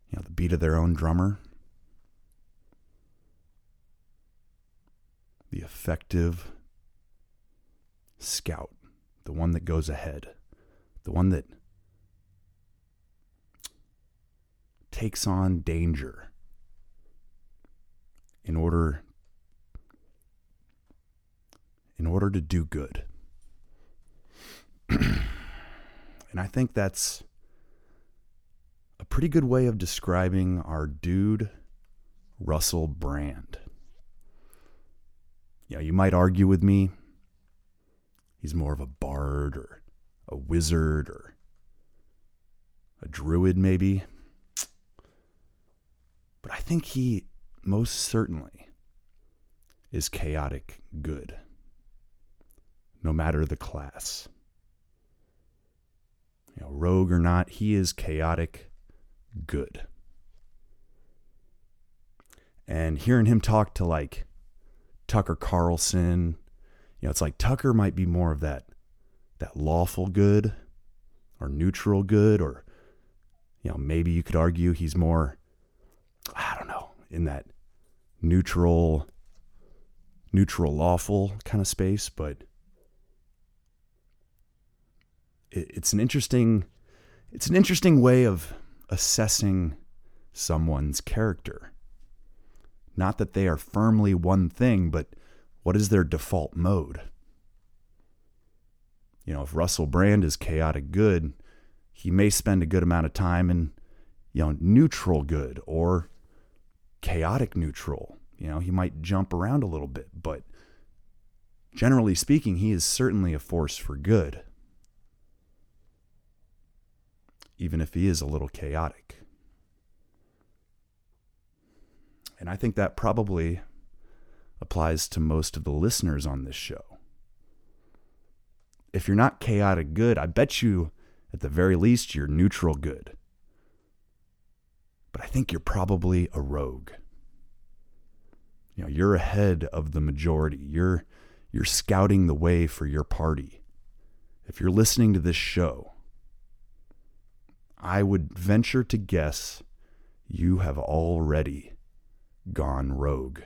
you know, the beat of their own drummer. the effective scout, the one that goes ahead, the one that takes on danger in order in order to do good. [CLEARS THROAT] and I think that's a pretty good way of describing our dude Russell Brand know, you might argue with me. He's more of a bard or a wizard or a druid, maybe. But I think he most certainly is chaotic good, no matter the class. You know, rogue or not, he is chaotic good. And hearing him talk to like Tucker Carlson. You know, it's like Tucker might be more of that that lawful good or neutral good or you know, maybe you could argue he's more I don't know, in that neutral neutral lawful kind of space, but it, it's an interesting it's an interesting way of assessing someone's character. Not that they are firmly one thing, but what is their default mode? You know, if Russell Brand is chaotic good, he may spend a good amount of time in, you know, neutral good or chaotic neutral. You know, he might jump around a little bit, but generally speaking, he is certainly a force for good. Even if he is a little chaotic. And I think that probably applies to most of the listeners on this show. If you're not chaotic good, I bet you, at the very least, you're neutral good. But I think you're probably a rogue. You know, you're ahead of the majority. You're you're scouting the way for your party. If you're listening to this show, I would venture to guess you have already gone rogue.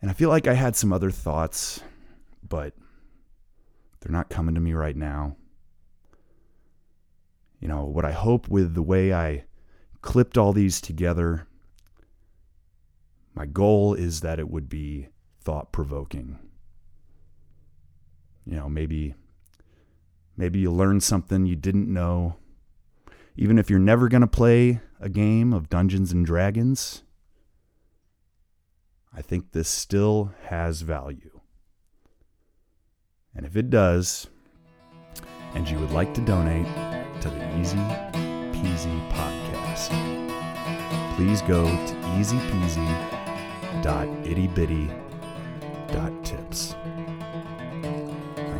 And I feel like I had some other thoughts, but they're not coming to me right now. You know, what I hope with the way I clipped all these together, my goal is that it would be thought provoking. You know, maybe maybe you learn something you didn't know. Even if you're never going to play a game of Dungeons and Dragons, I think this still has value. And if it does, and you would like to donate to the Easy Peasy podcast, please go to easypeasy.ittybitty.tips.